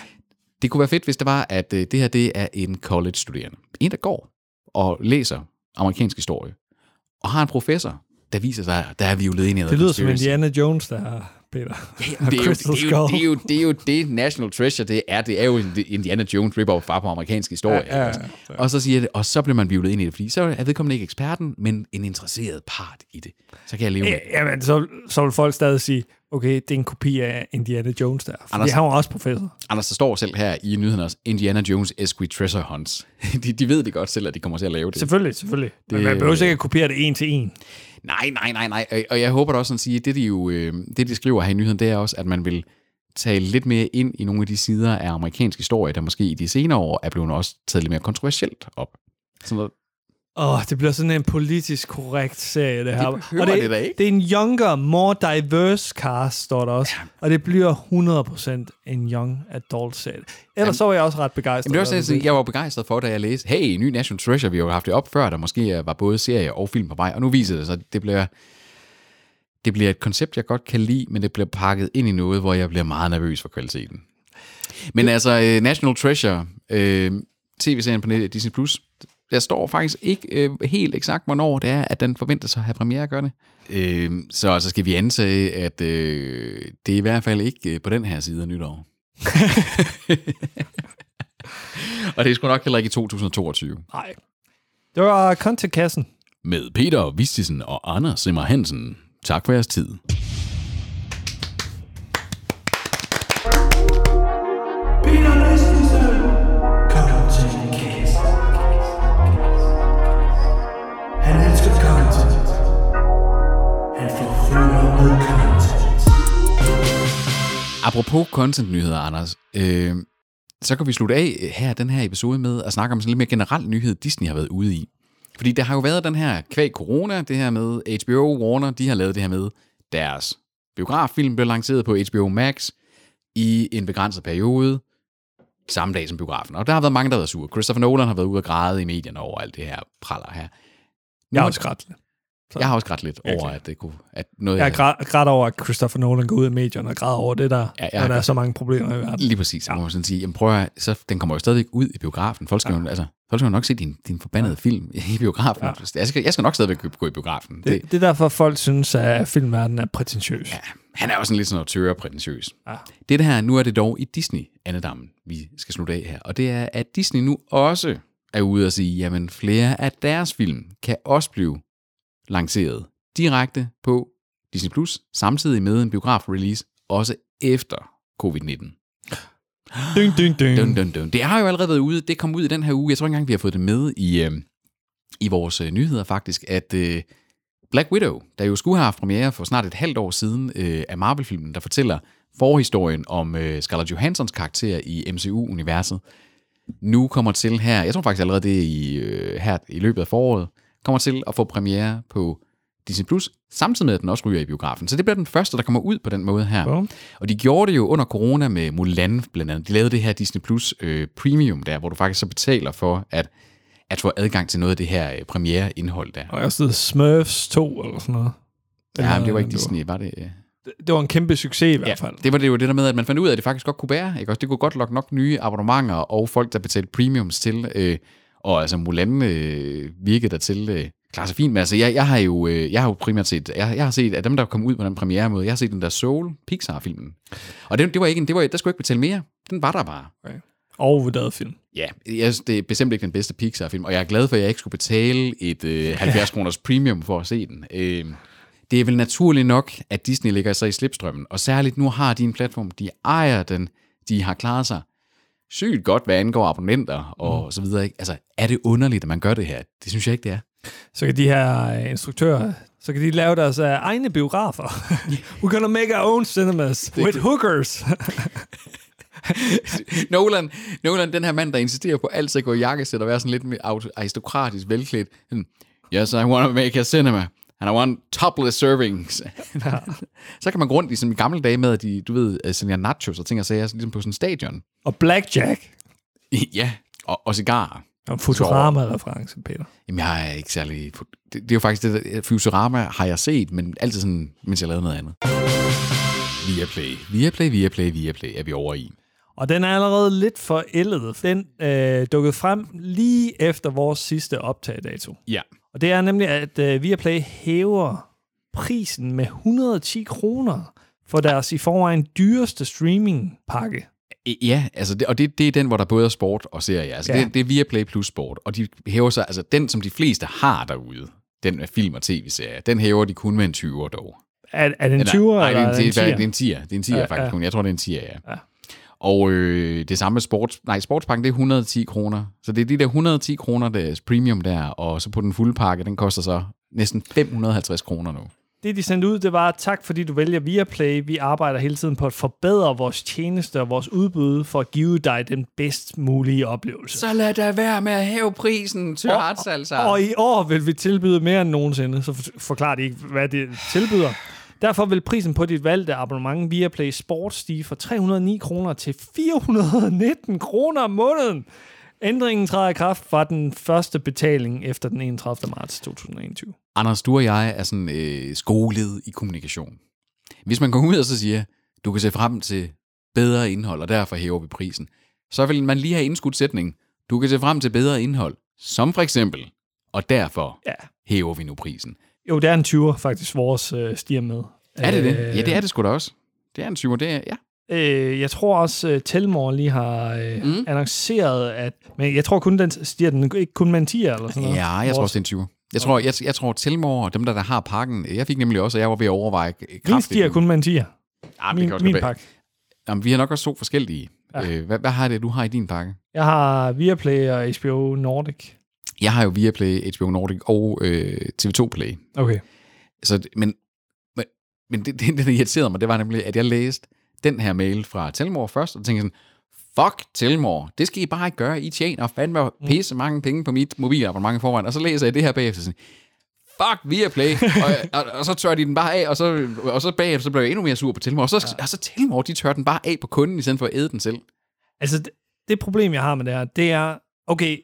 Speaker 2: Det kunne være fedt, hvis det var, at øh, det her det er en college-studerende. En, der går og læser amerikansk historie, og har en professor, der viser sig, der er violet ind i
Speaker 1: Det lyder som Indiana Jones, der er, Peter.
Speaker 2: det er, jo, det, er jo, det, er jo, det er jo det National Treasure, det er. Det er jo Indiana Jones rip-off bare på amerikansk historie.
Speaker 1: Ja, ja, ja.
Speaker 2: Og så siger det, og så bliver man violet ind i det, fordi så er vedkommende ikke eksperten, men en interesseret part i det. Så kan jeg leve med det.
Speaker 1: Jamen, så, så vil folk stadig sige, okay, det er en kopi af Indiana Jones der. Fordi
Speaker 2: Anders-
Speaker 1: han var også professor.
Speaker 2: Anders, der står selv her i nyhederne også, Indiana Jones Esque Treasure Hunts. de, de ved det godt selv, at de kommer til at lave det.
Speaker 1: Selvfølgelig, selvfølgelig. Men
Speaker 2: Det-
Speaker 1: man behøver ikke at kopiere det en til en.
Speaker 2: Nej, nej, nej, nej. Og- jeg håber da også sådan at sige, det de jo, øh, det de skriver her i nyheden, det er også, at man vil tale lidt mere ind i nogle af de sider af amerikansk historie, der måske i de senere år er blevet også taget lidt mere kontroversielt op. Sådan noget.
Speaker 1: Åh, det bliver sådan en politisk korrekt serie, det her.
Speaker 2: Det
Speaker 1: og det,
Speaker 2: det da ikke.
Speaker 1: det er en younger, more diverse cast, står der også. Ja. Og det bliver 100% en young adult serie. Ellers så var jeg også ret begejstret.
Speaker 2: Jamen, det var
Speaker 1: da jeg
Speaker 2: var begejstret for, da jeg læste, hey, ny National Treasure, vi har jo haft det op før, der måske var både serie og film på vej, og nu viser det sig, det bliver, det bliver et koncept, jeg godt kan lide, men det bliver pakket ind i noget, hvor jeg bliver meget nervøs for kvaliteten. Men altså, øh, National Treasure, øh, tv-serien på Disney+, Plus, der står faktisk ikke øh, helt eksakt, hvornår det er, at den forventes at have premiere at gøre det. Øh, så så skal vi antage, at øh, det er i hvert fald ikke øh, på den her side af nytår. Og det er sgu nok heller ikke i 2022.
Speaker 1: Nej. Det var Content-kassen.
Speaker 2: Med Peter Vistisen og Anders Simmer Hansen. Tak for jeres tid.
Speaker 6: Peter
Speaker 2: Apropos content-nyheder, Anders, øh, så kan vi slutte af her den her episode med at snakke om sådan lidt mere generel nyhed, Disney har været ude i. Fordi der har jo været den her kvæg corona, det her med HBO Warner, de har lavet det her med deres biograffilm blev lanceret på HBO Max i en begrænset periode, samme dag som biografen. Og der har været mange, der har været sure. Christopher Nolan har været ude og græde i medierne over alt det her praller her.
Speaker 1: Jeg har også grædt lidt.
Speaker 2: Jeg har også grædt lidt over, at det kunne... At noget,
Speaker 1: Jeg har grædt, grædt over, at Christopher Nolan går ud i medierne og græder over det der,
Speaker 2: Ja,
Speaker 1: ja, når der er så mange problemer i verden.
Speaker 2: Lige præcis, ja. må man sådan sige. Jamen prøv at, så den kommer jo stadigvæk ud i biografen. Folk skal, ja. jo, altså, folk skal jo nok se din, din forbandede film i biografen. Ja. Jeg, skal, jeg skal nok stadigvæk gå i biografen. Det,
Speaker 1: Det, det er derfor, folk synes, at filmverdenen er prætentiøs. Ja.
Speaker 2: han er også en lidt sådan autør og prætentiøs.
Speaker 1: Ja.
Speaker 2: Det her, nu er det dog i Disney, andedammen, vi skal slutte af her. Og det er, at Disney nu også er ude og sige, jamen flere af deres film kan også blive lanceret direkte på Disney+, Plus, samtidig med en biograf-release, også efter covid-19.
Speaker 1: Ding, ding, ding.
Speaker 2: Dun, dun, dun. Det har jo allerede været ude. Det kom ud i den her uge. Jeg tror ikke engang, vi har fået det med i, øh, i vores øh, nyheder faktisk, at øh, Black Widow, der jo skulle have haft premiere for snart et halvt år siden øh, af Marvel-filmen, der fortæller forhistorien om øh, Scarlett Johanssons karakter i MCU-universet, nu kommer til her, jeg tror faktisk allerede det er i, øh, her i løbet af foråret, kommer til at få premiere på Disney+, Plus, samtidig med, at den også ryger i biografen. Så det bliver den første, der kommer ud på den måde her.
Speaker 1: Bum.
Speaker 2: Og de gjorde det jo under corona med Mulan blandt andet. De lavede det her Disney Plus øh, Premium der, hvor du faktisk så betaler for at, at få adgang til noget af det her øh, premiere-indhold der.
Speaker 1: Og jeg Smurfs 2 eller sådan noget.
Speaker 2: Ja, men det var ikke
Speaker 1: Det
Speaker 2: Disney, var det? øh?
Speaker 1: Det, var en kæmpe succes i hvert fald.
Speaker 2: Det var det jo det der med, at man fandt ud af, at det faktisk godt kunne bære. Ikke? Også det kunne godt lokke nok nye abonnementer og folk, der betalte premiums til. Øh, og altså Mulan øh, virkede der til øh, klar så fint. Men altså, jeg, jeg, har jo, øh, jeg har jo primært set, jeg, jeg har set, at dem, der kom ud på den premiere måde, jeg har set den der Soul Pixar-filmen. Og det, det var ikke en, det var, der skulle jeg ikke betale mere. Den var der bare.
Speaker 1: Okay. Overvurderet film.
Speaker 2: Ja, jeg det er bestemt ikke den bedste Pixar-film, og jeg er glad for, at jeg ikke skulle betale et øh, 70 kroners premium for at se den. Øh, det er vel naturligt nok, at Disney ligger sig i slipstrømmen, og særligt nu har de en platform, de ejer den, de har klaret sig sygt godt, hvad angår abonnenter og mm. så videre. Ikke? Altså, er det underligt, at man gør det her? Det synes jeg ikke, det er.
Speaker 1: Så kan de her øh, instruktører, så kan de lave deres uh, egne biografer. We're gonna make our own cinemas with hookers.
Speaker 2: Nolan, Nolan, den her mand, der insisterer på altid at gå i jakkesæt og være sådan lidt mere aristokratisk velklædt. Yes, I want to make a cinema. And I want topless servings. så kan man gå rundt i sådan gamle dage med, at de, du ved, øh, sælger nachos og ting og sager, sådan ligesom på sådan en stadion.
Speaker 1: og Blackjack.
Speaker 2: ja, og, og cigarer.
Speaker 1: Og Futurama-reference, Peter.
Speaker 2: Jamen, jeg er ikke særlig... Det, det er jo faktisk det, der, Futurama har jeg set, men altid sådan, mens jeg lavede noget andet. Viaplay, Viaplay, Viaplay, Viaplay er vi over i.
Speaker 1: Og den er allerede lidt forældet. Den øh, dukkede frem lige efter vores sidste optagedato.
Speaker 2: Ja.
Speaker 1: Og det er nemlig, at øh, Viaplay hæver prisen med 110 kroner for deres i forvejen dyreste streamingpakke.
Speaker 2: Ja, altså det, og det, det er den, hvor der både er sport og serie. Altså
Speaker 1: Ja.
Speaker 2: det, det er Viaplay plus sport, og de hæver sig, altså den, som de fleste har derude, den med film og tv-serier, den hæver de kun med en 20'er dog.
Speaker 1: Er, er det en
Speaker 2: Eller-
Speaker 1: 20'er,
Speaker 2: Nej, det er,
Speaker 1: eller
Speaker 2: en,
Speaker 1: en
Speaker 2: det, er,
Speaker 1: 10'er?
Speaker 2: det er en 10'er. Det er en 10'er
Speaker 1: Ja,
Speaker 2: ja, faktisk
Speaker 1: ja.
Speaker 2: kun. Jeg tror, det er en 10'er, ja.
Speaker 1: Ja.
Speaker 2: Og øh, det samme med sports, nej, sportspakken, det er 110 kroner. Så det er de der 110 kroner, der er premium der, og så på den fulde pakke, den koster så næsten 550 kroner nu.
Speaker 1: det, de sendte ud, det var, tak fordi du vælger Viaplay. Vi arbejder hele tiden på at forbedre vores tjeneste og vores udbud for at give dig den bedst mulige oplevelse.
Speaker 2: Så lad da være med at hæve prisen til
Speaker 1: Og-
Speaker 2: arts, altså.
Speaker 1: Og i år vil vi tilbyde mere end nogensinde, så for- forklarer de ikke, hvad det tilbyder. Derfor vil prisen på dit valgte abonnement via Play Sport stige fra 309 kroner til 419 kroner om måneden. Ændringen træder i kraft fra den første betaling efter den 31. marts 2021.
Speaker 2: Anders, du og jeg er sådan øh, skolet i kommunikation. Hvis man går ud og så siger, du kan se frem til bedre indhold, og derfor hæver vi prisen, så vil man lige have indskudt sætningen, du kan se frem til bedre indhold, som for eksempel, og derfor
Speaker 1: Ja.
Speaker 2: hæver vi nu prisen.
Speaker 1: Jo, det er en 20'er faktisk, vores øh, stiger med.
Speaker 2: Er det det?
Speaker 1: Øh,
Speaker 2: Ja, det er det sgu da også. Det er en 20'er, det er, ja.
Speaker 1: Øh, jeg tror også, uh, Telmore lige har øh, mm. annonceret, at... Men jeg tror kun, den stiger den ikke kun med en 10'er eller sådan noget.
Speaker 2: Ja, jeg tror også, det er en 20'er. Jeg tror, jeg, jeg tror Telmore, dem der, der har pakken, jeg fik nemlig også, og jeg var ved at overveje kraftigt.
Speaker 1: Min stiger kun med en 10'er.
Speaker 2: Ja, det
Speaker 1: min min
Speaker 2: være.
Speaker 1: pakke.
Speaker 2: Jamen, vi har nok også to forskellige. Ja. Øh, hvad, hvad har det, du har i din pakke?
Speaker 1: Jeg har Viaplay og HBO Nordic.
Speaker 2: Jeg har jo Viaplay, HBO Nordic og øh, TV2 Play.
Speaker 1: Okay.
Speaker 2: Så, men men, men det, det, det, der irriterede mig, det var nemlig, at jeg læste den her mail fra Telmore først, og tænkte sådan, fuck Telmore, det skal I bare ikke gøre, I tjener fandme pisse mange penge på mit mobilabonnement i forvejen, og så læser jeg det her bagefter sådan, fuck Viaplay, og, og, og, så tør de den bare af, og så, og så bagefter så blev jeg endnu mere sur på Telmore, og så, ja. og så Telmore, de tør den bare af på kunden, i stedet for at æde den selv.
Speaker 1: Altså, det, det problem, jeg har med det her, det er, okay,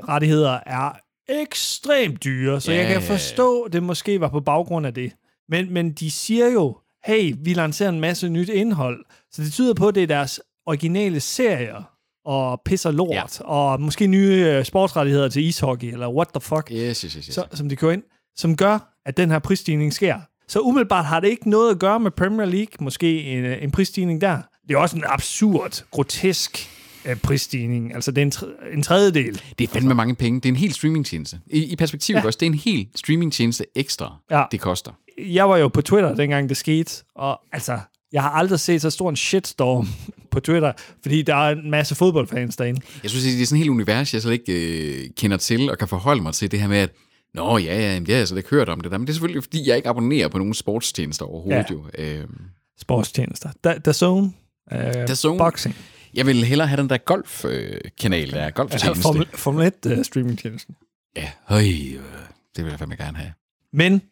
Speaker 1: fodboldrettigheder er ekstremt dyre, så
Speaker 2: Ja,
Speaker 1: jeg kan forstå, det måske var på baggrund af det. Men, men de siger jo, hey, vi lancerer en masse nyt indhold, så det tyder på, at det er deres originale serier, og pisser lort, ja. og måske nye øh, sportsrettigheder til ishockey, eller what the fuck,
Speaker 2: Yes, yes, yes, yes.
Speaker 1: så, som de kører ind, som gør, at den her prisstigning sker. Så umiddelbart har det ikke noget at gøre med Premier League, måske en, øh, en prisstigning der. Det er også en absurd, grotesk øh, prisstigning. Altså, det er en, tr- en tredjedel.
Speaker 2: Det er fandme mange penge. Det er en hel streamingtjeneste. I, i perspektiv ja. også, det er en hel streamingtjeneste ekstra,
Speaker 1: Ja.
Speaker 2: det koster.
Speaker 1: Jeg var jo på Twitter, dengang det skete, og altså, jeg har aldrig set så stor en shitstorm på Twitter, fordi der er en masse fodboldfans derinde.
Speaker 2: Jeg synes, det er sådan en helt univers, jeg slet ikke øh, kender til og kan forholde mig til det her med, at Nå ja, ja, jamen, det har jeg slet ikke hørt om det der. Men det er selvfølgelig, fordi jeg ikke abonnerer på nogen sportstjenester overhovedet.
Speaker 1: Ja.
Speaker 2: Jo. Øh,
Speaker 1: Sportstjenester. Da, da Zone. Øh,
Speaker 2: DAZN.
Speaker 1: Boxing.
Speaker 2: Jeg vil hellere have den der golfkanal, der er
Speaker 1: Ja,
Speaker 2: golftjeneste.
Speaker 1: Formel, Formel 1 uh, streamingtjenesten.
Speaker 2: Ja, høj, øh, det vil jeg fandme gerne have.
Speaker 1: Men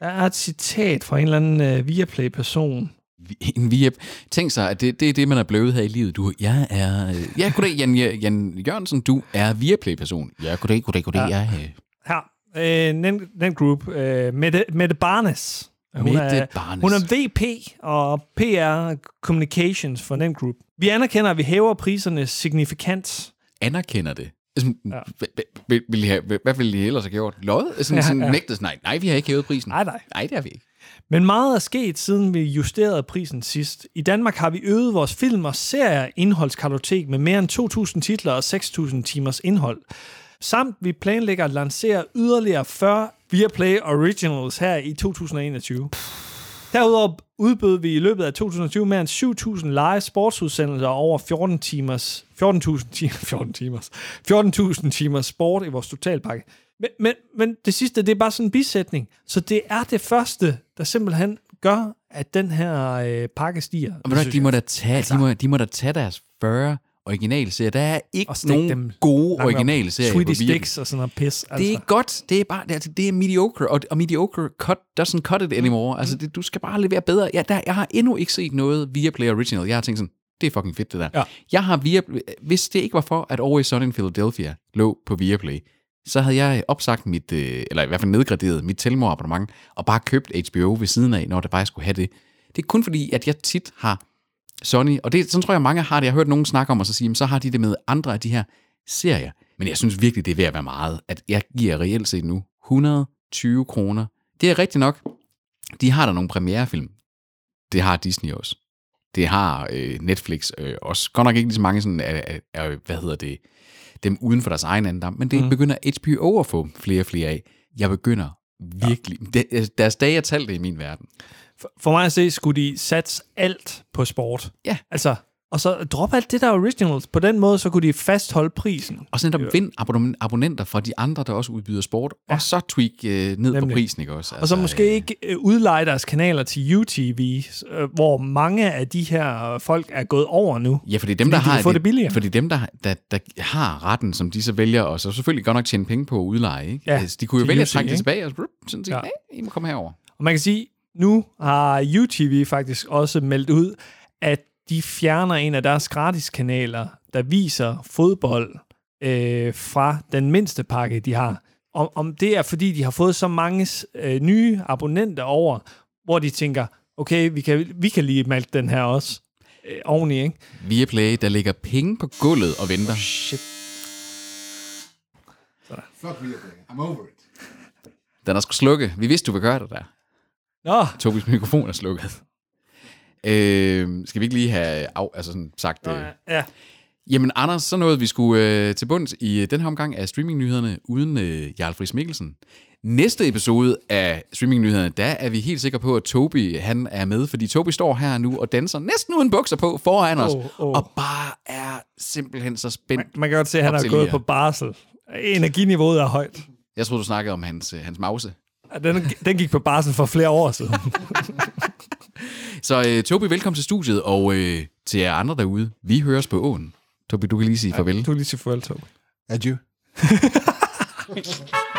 Speaker 1: der er et citat fra en eller anden uh, Viaplay-person.
Speaker 2: Vi- En via... Tænk sig, at det, det er det, man er blevet her i livet. Du, jeg er... øh, Ja, goddag, Jan, Jan Jørgensen, du er Viaplay-person. Ja, goddag, goddag, goddag.
Speaker 1: Ja.
Speaker 2: Jeg, øh,
Speaker 1: Her, øh, den, den group, øh, Mette, Mette Barnes. Hun er,
Speaker 2: Barnes.
Speaker 1: Hun er VP og PR Communications for den group. Vi anerkender, at vi hæver priserne signifikant.
Speaker 2: anerkender det. Altså,
Speaker 1: Ja.
Speaker 2: ja. vil, I have, hvad ville I ellers have gjort? Løjet? Sådan,
Speaker 1: Ja,
Speaker 2: ja, sådan
Speaker 1: ja.
Speaker 2: ja. nægtet? Nej, nej, vi har ikke hævet prisen.
Speaker 1: Nej, nej.
Speaker 2: Nej, det har vi ikke.
Speaker 1: Men meget er sket, siden vi justerede prisen sidst. I Danmark har vi øget vores film- og serie-indholdskartotek med mere end 2.000 titler og 6.000 timers indhold. Samt vi planlægger at lancere yderligere 40 Viaplay Originals her i 2021. Derudover udbød vi i løbet af 2020 mere end 7.000 live sportsudsendelser og over 14 timers, 14.000 timer, 14 timers, 14.000 timers sport i vores totalpakke. Men, men, men det sidste, det er bare sådan en bisætning. Så det er det første, der simpelthen gør, at den her øh, pakke stiger.
Speaker 2: Og de må, da tage,
Speaker 1: Altså-
Speaker 2: de, må, de må da tage deres 40 originalserier. Der er ikke nogen
Speaker 1: dem
Speaker 2: gode originalserier
Speaker 1: Sweetie. Sticks og sådan noget pis. Altså.
Speaker 2: Det er godt. Det er bare det er, det er mediocre, og, og mediocre cut, doesn't cut it anymore. Mm. Altså, det, du skal bare levere bedre. Jeg, der, jeg har endnu ikke set noget Viaplay Original. Jeg har tænkt sådan, det er fucking fedt, det der.
Speaker 1: Ja.
Speaker 2: Jeg har Viaplay, hvis det ikke var for, at Always Sunny in Philadelphia lå på Viaplay, så havde jeg opsagt mit, øh, eller i hvert fald nedgraderet mit Telmore abonnement, og bare købt HBO ved siden af, når det bare skulle have det. Det er kun fordi, at jeg tit har Sony, og det, sådan tror jeg, mange har det. Jeg har hørt nogen snakke om, og så sige, "Men så har de det med andre af de her serier. Men jeg synes virkelig, det er ved at være meget, at jeg giver reelt set nu 120 kroner. Det er rigtigt nok. De har der nogle premierefilm. Det har Disney også. Det har øh, Netflix øh, også. Godt nok ikke lige så mange sådan, af, af, af, hvad hedder det, dem uden for deres egen andam, men det
Speaker 1: Mm.
Speaker 2: mm. begynder HBO at få flere og flere af. Jeg begynder virkelig... Ja. Deres dage er talte i min verden.
Speaker 1: For, for mig at se, skulle de satse alt på sport.
Speaker 2: Ja.
Speaker 1: Altså, og så droppe alt det der originals. På den måde, så kunne de fastholde prisen.
Speaker 2: Og så netop vind abonnem- abonnenter fra de andre, der også udbyder sport, ja. og så tweak øh, ned Nemlig. på prisen, ikke også?
Speaker 1: Og så måske
Speaker 2: øh,
Speaker 1: ikke øh, udleje deres kanaler til UTV, øh, hvor mange af de her folk er gået over nu.
Speaker 2: Ja, fordi dem,
Speaker 1: Fordi
Speaker 2: der
Speaker 1: de
Speaker 2: har
Speaker 1: få det billigere.
Speaker 2: Fordi dem, der, der, der har retten, som de så vælger, og så selvfølgelig godt nok tjene penge på at udleje, ikke?
Speaker 1: Ja,
Speaker 2: altså, de kunne jo vælge at trække det tilbage, og så, sådan sige,
Speaker 1: Ja.
Speaker 2: ja. hey, I må komme herover.
Speaker 1: Og man kan sige, nu har UTV faktisk også meldt ud, at de fjerner en af deres gratiskanaler, der viser fodbold øh, fra den mindste pakke, de har. Om, om det er, fordi de har fået så mange øh, nye abonnenter over, hvor de tænker, okay, vi kan, vi kan lige melde den her også øh, oveni, ikke?
Speaker 2: Viaplay, der ligger penge på gulvet og venter.
Speaker 1: Shit.
Speaker 7: Fuck Viaplay. I'm over it.
Speaker 2: Den er sgu slukke. Vi vidste, du ville gøre det der.
Speaker 1: Nå,
Speaker 2: Tobis mikrofon er slukket. Øh, skal vi ikke lige have af, altså sådan sagt... Øh,
Speaker 1: ja.
Speaker 2: Jamen, Anders, så nåede vi skulle øh, til bunds i øh, den her omgang af streamingnyhederne uden øh, Jarl Friis Mikkelsen. Næste episode af streamingnyhederne, der er vi helt sikre på, at Tobi han er med, fordi Tobi står her nu og danser næsten uden bukser på foran os,
Speaker 1: Åh, åh.
Speaker 2: og bare er simpelthen så spændt.
Speaker 1: Man kan godt se, at han er
Speaker 2: til
Speaker 1: gået på barsel. Energiniveauet er højt.
Speaker 2: Jeg troede, du snakkede om hans, øh, hans mause.
Speaker 1: Ja, Den, den gik på barsel for flere år siden.
Speaker 2: Så øh, Tobi, velkommen til studiet, og øh, til jer andre derude, vi høres på åen. Tobi, du kan lige sige farvel.
Speaker 1: Du kan lige sige farvel, Tobi.
Speaker 7: Adieu.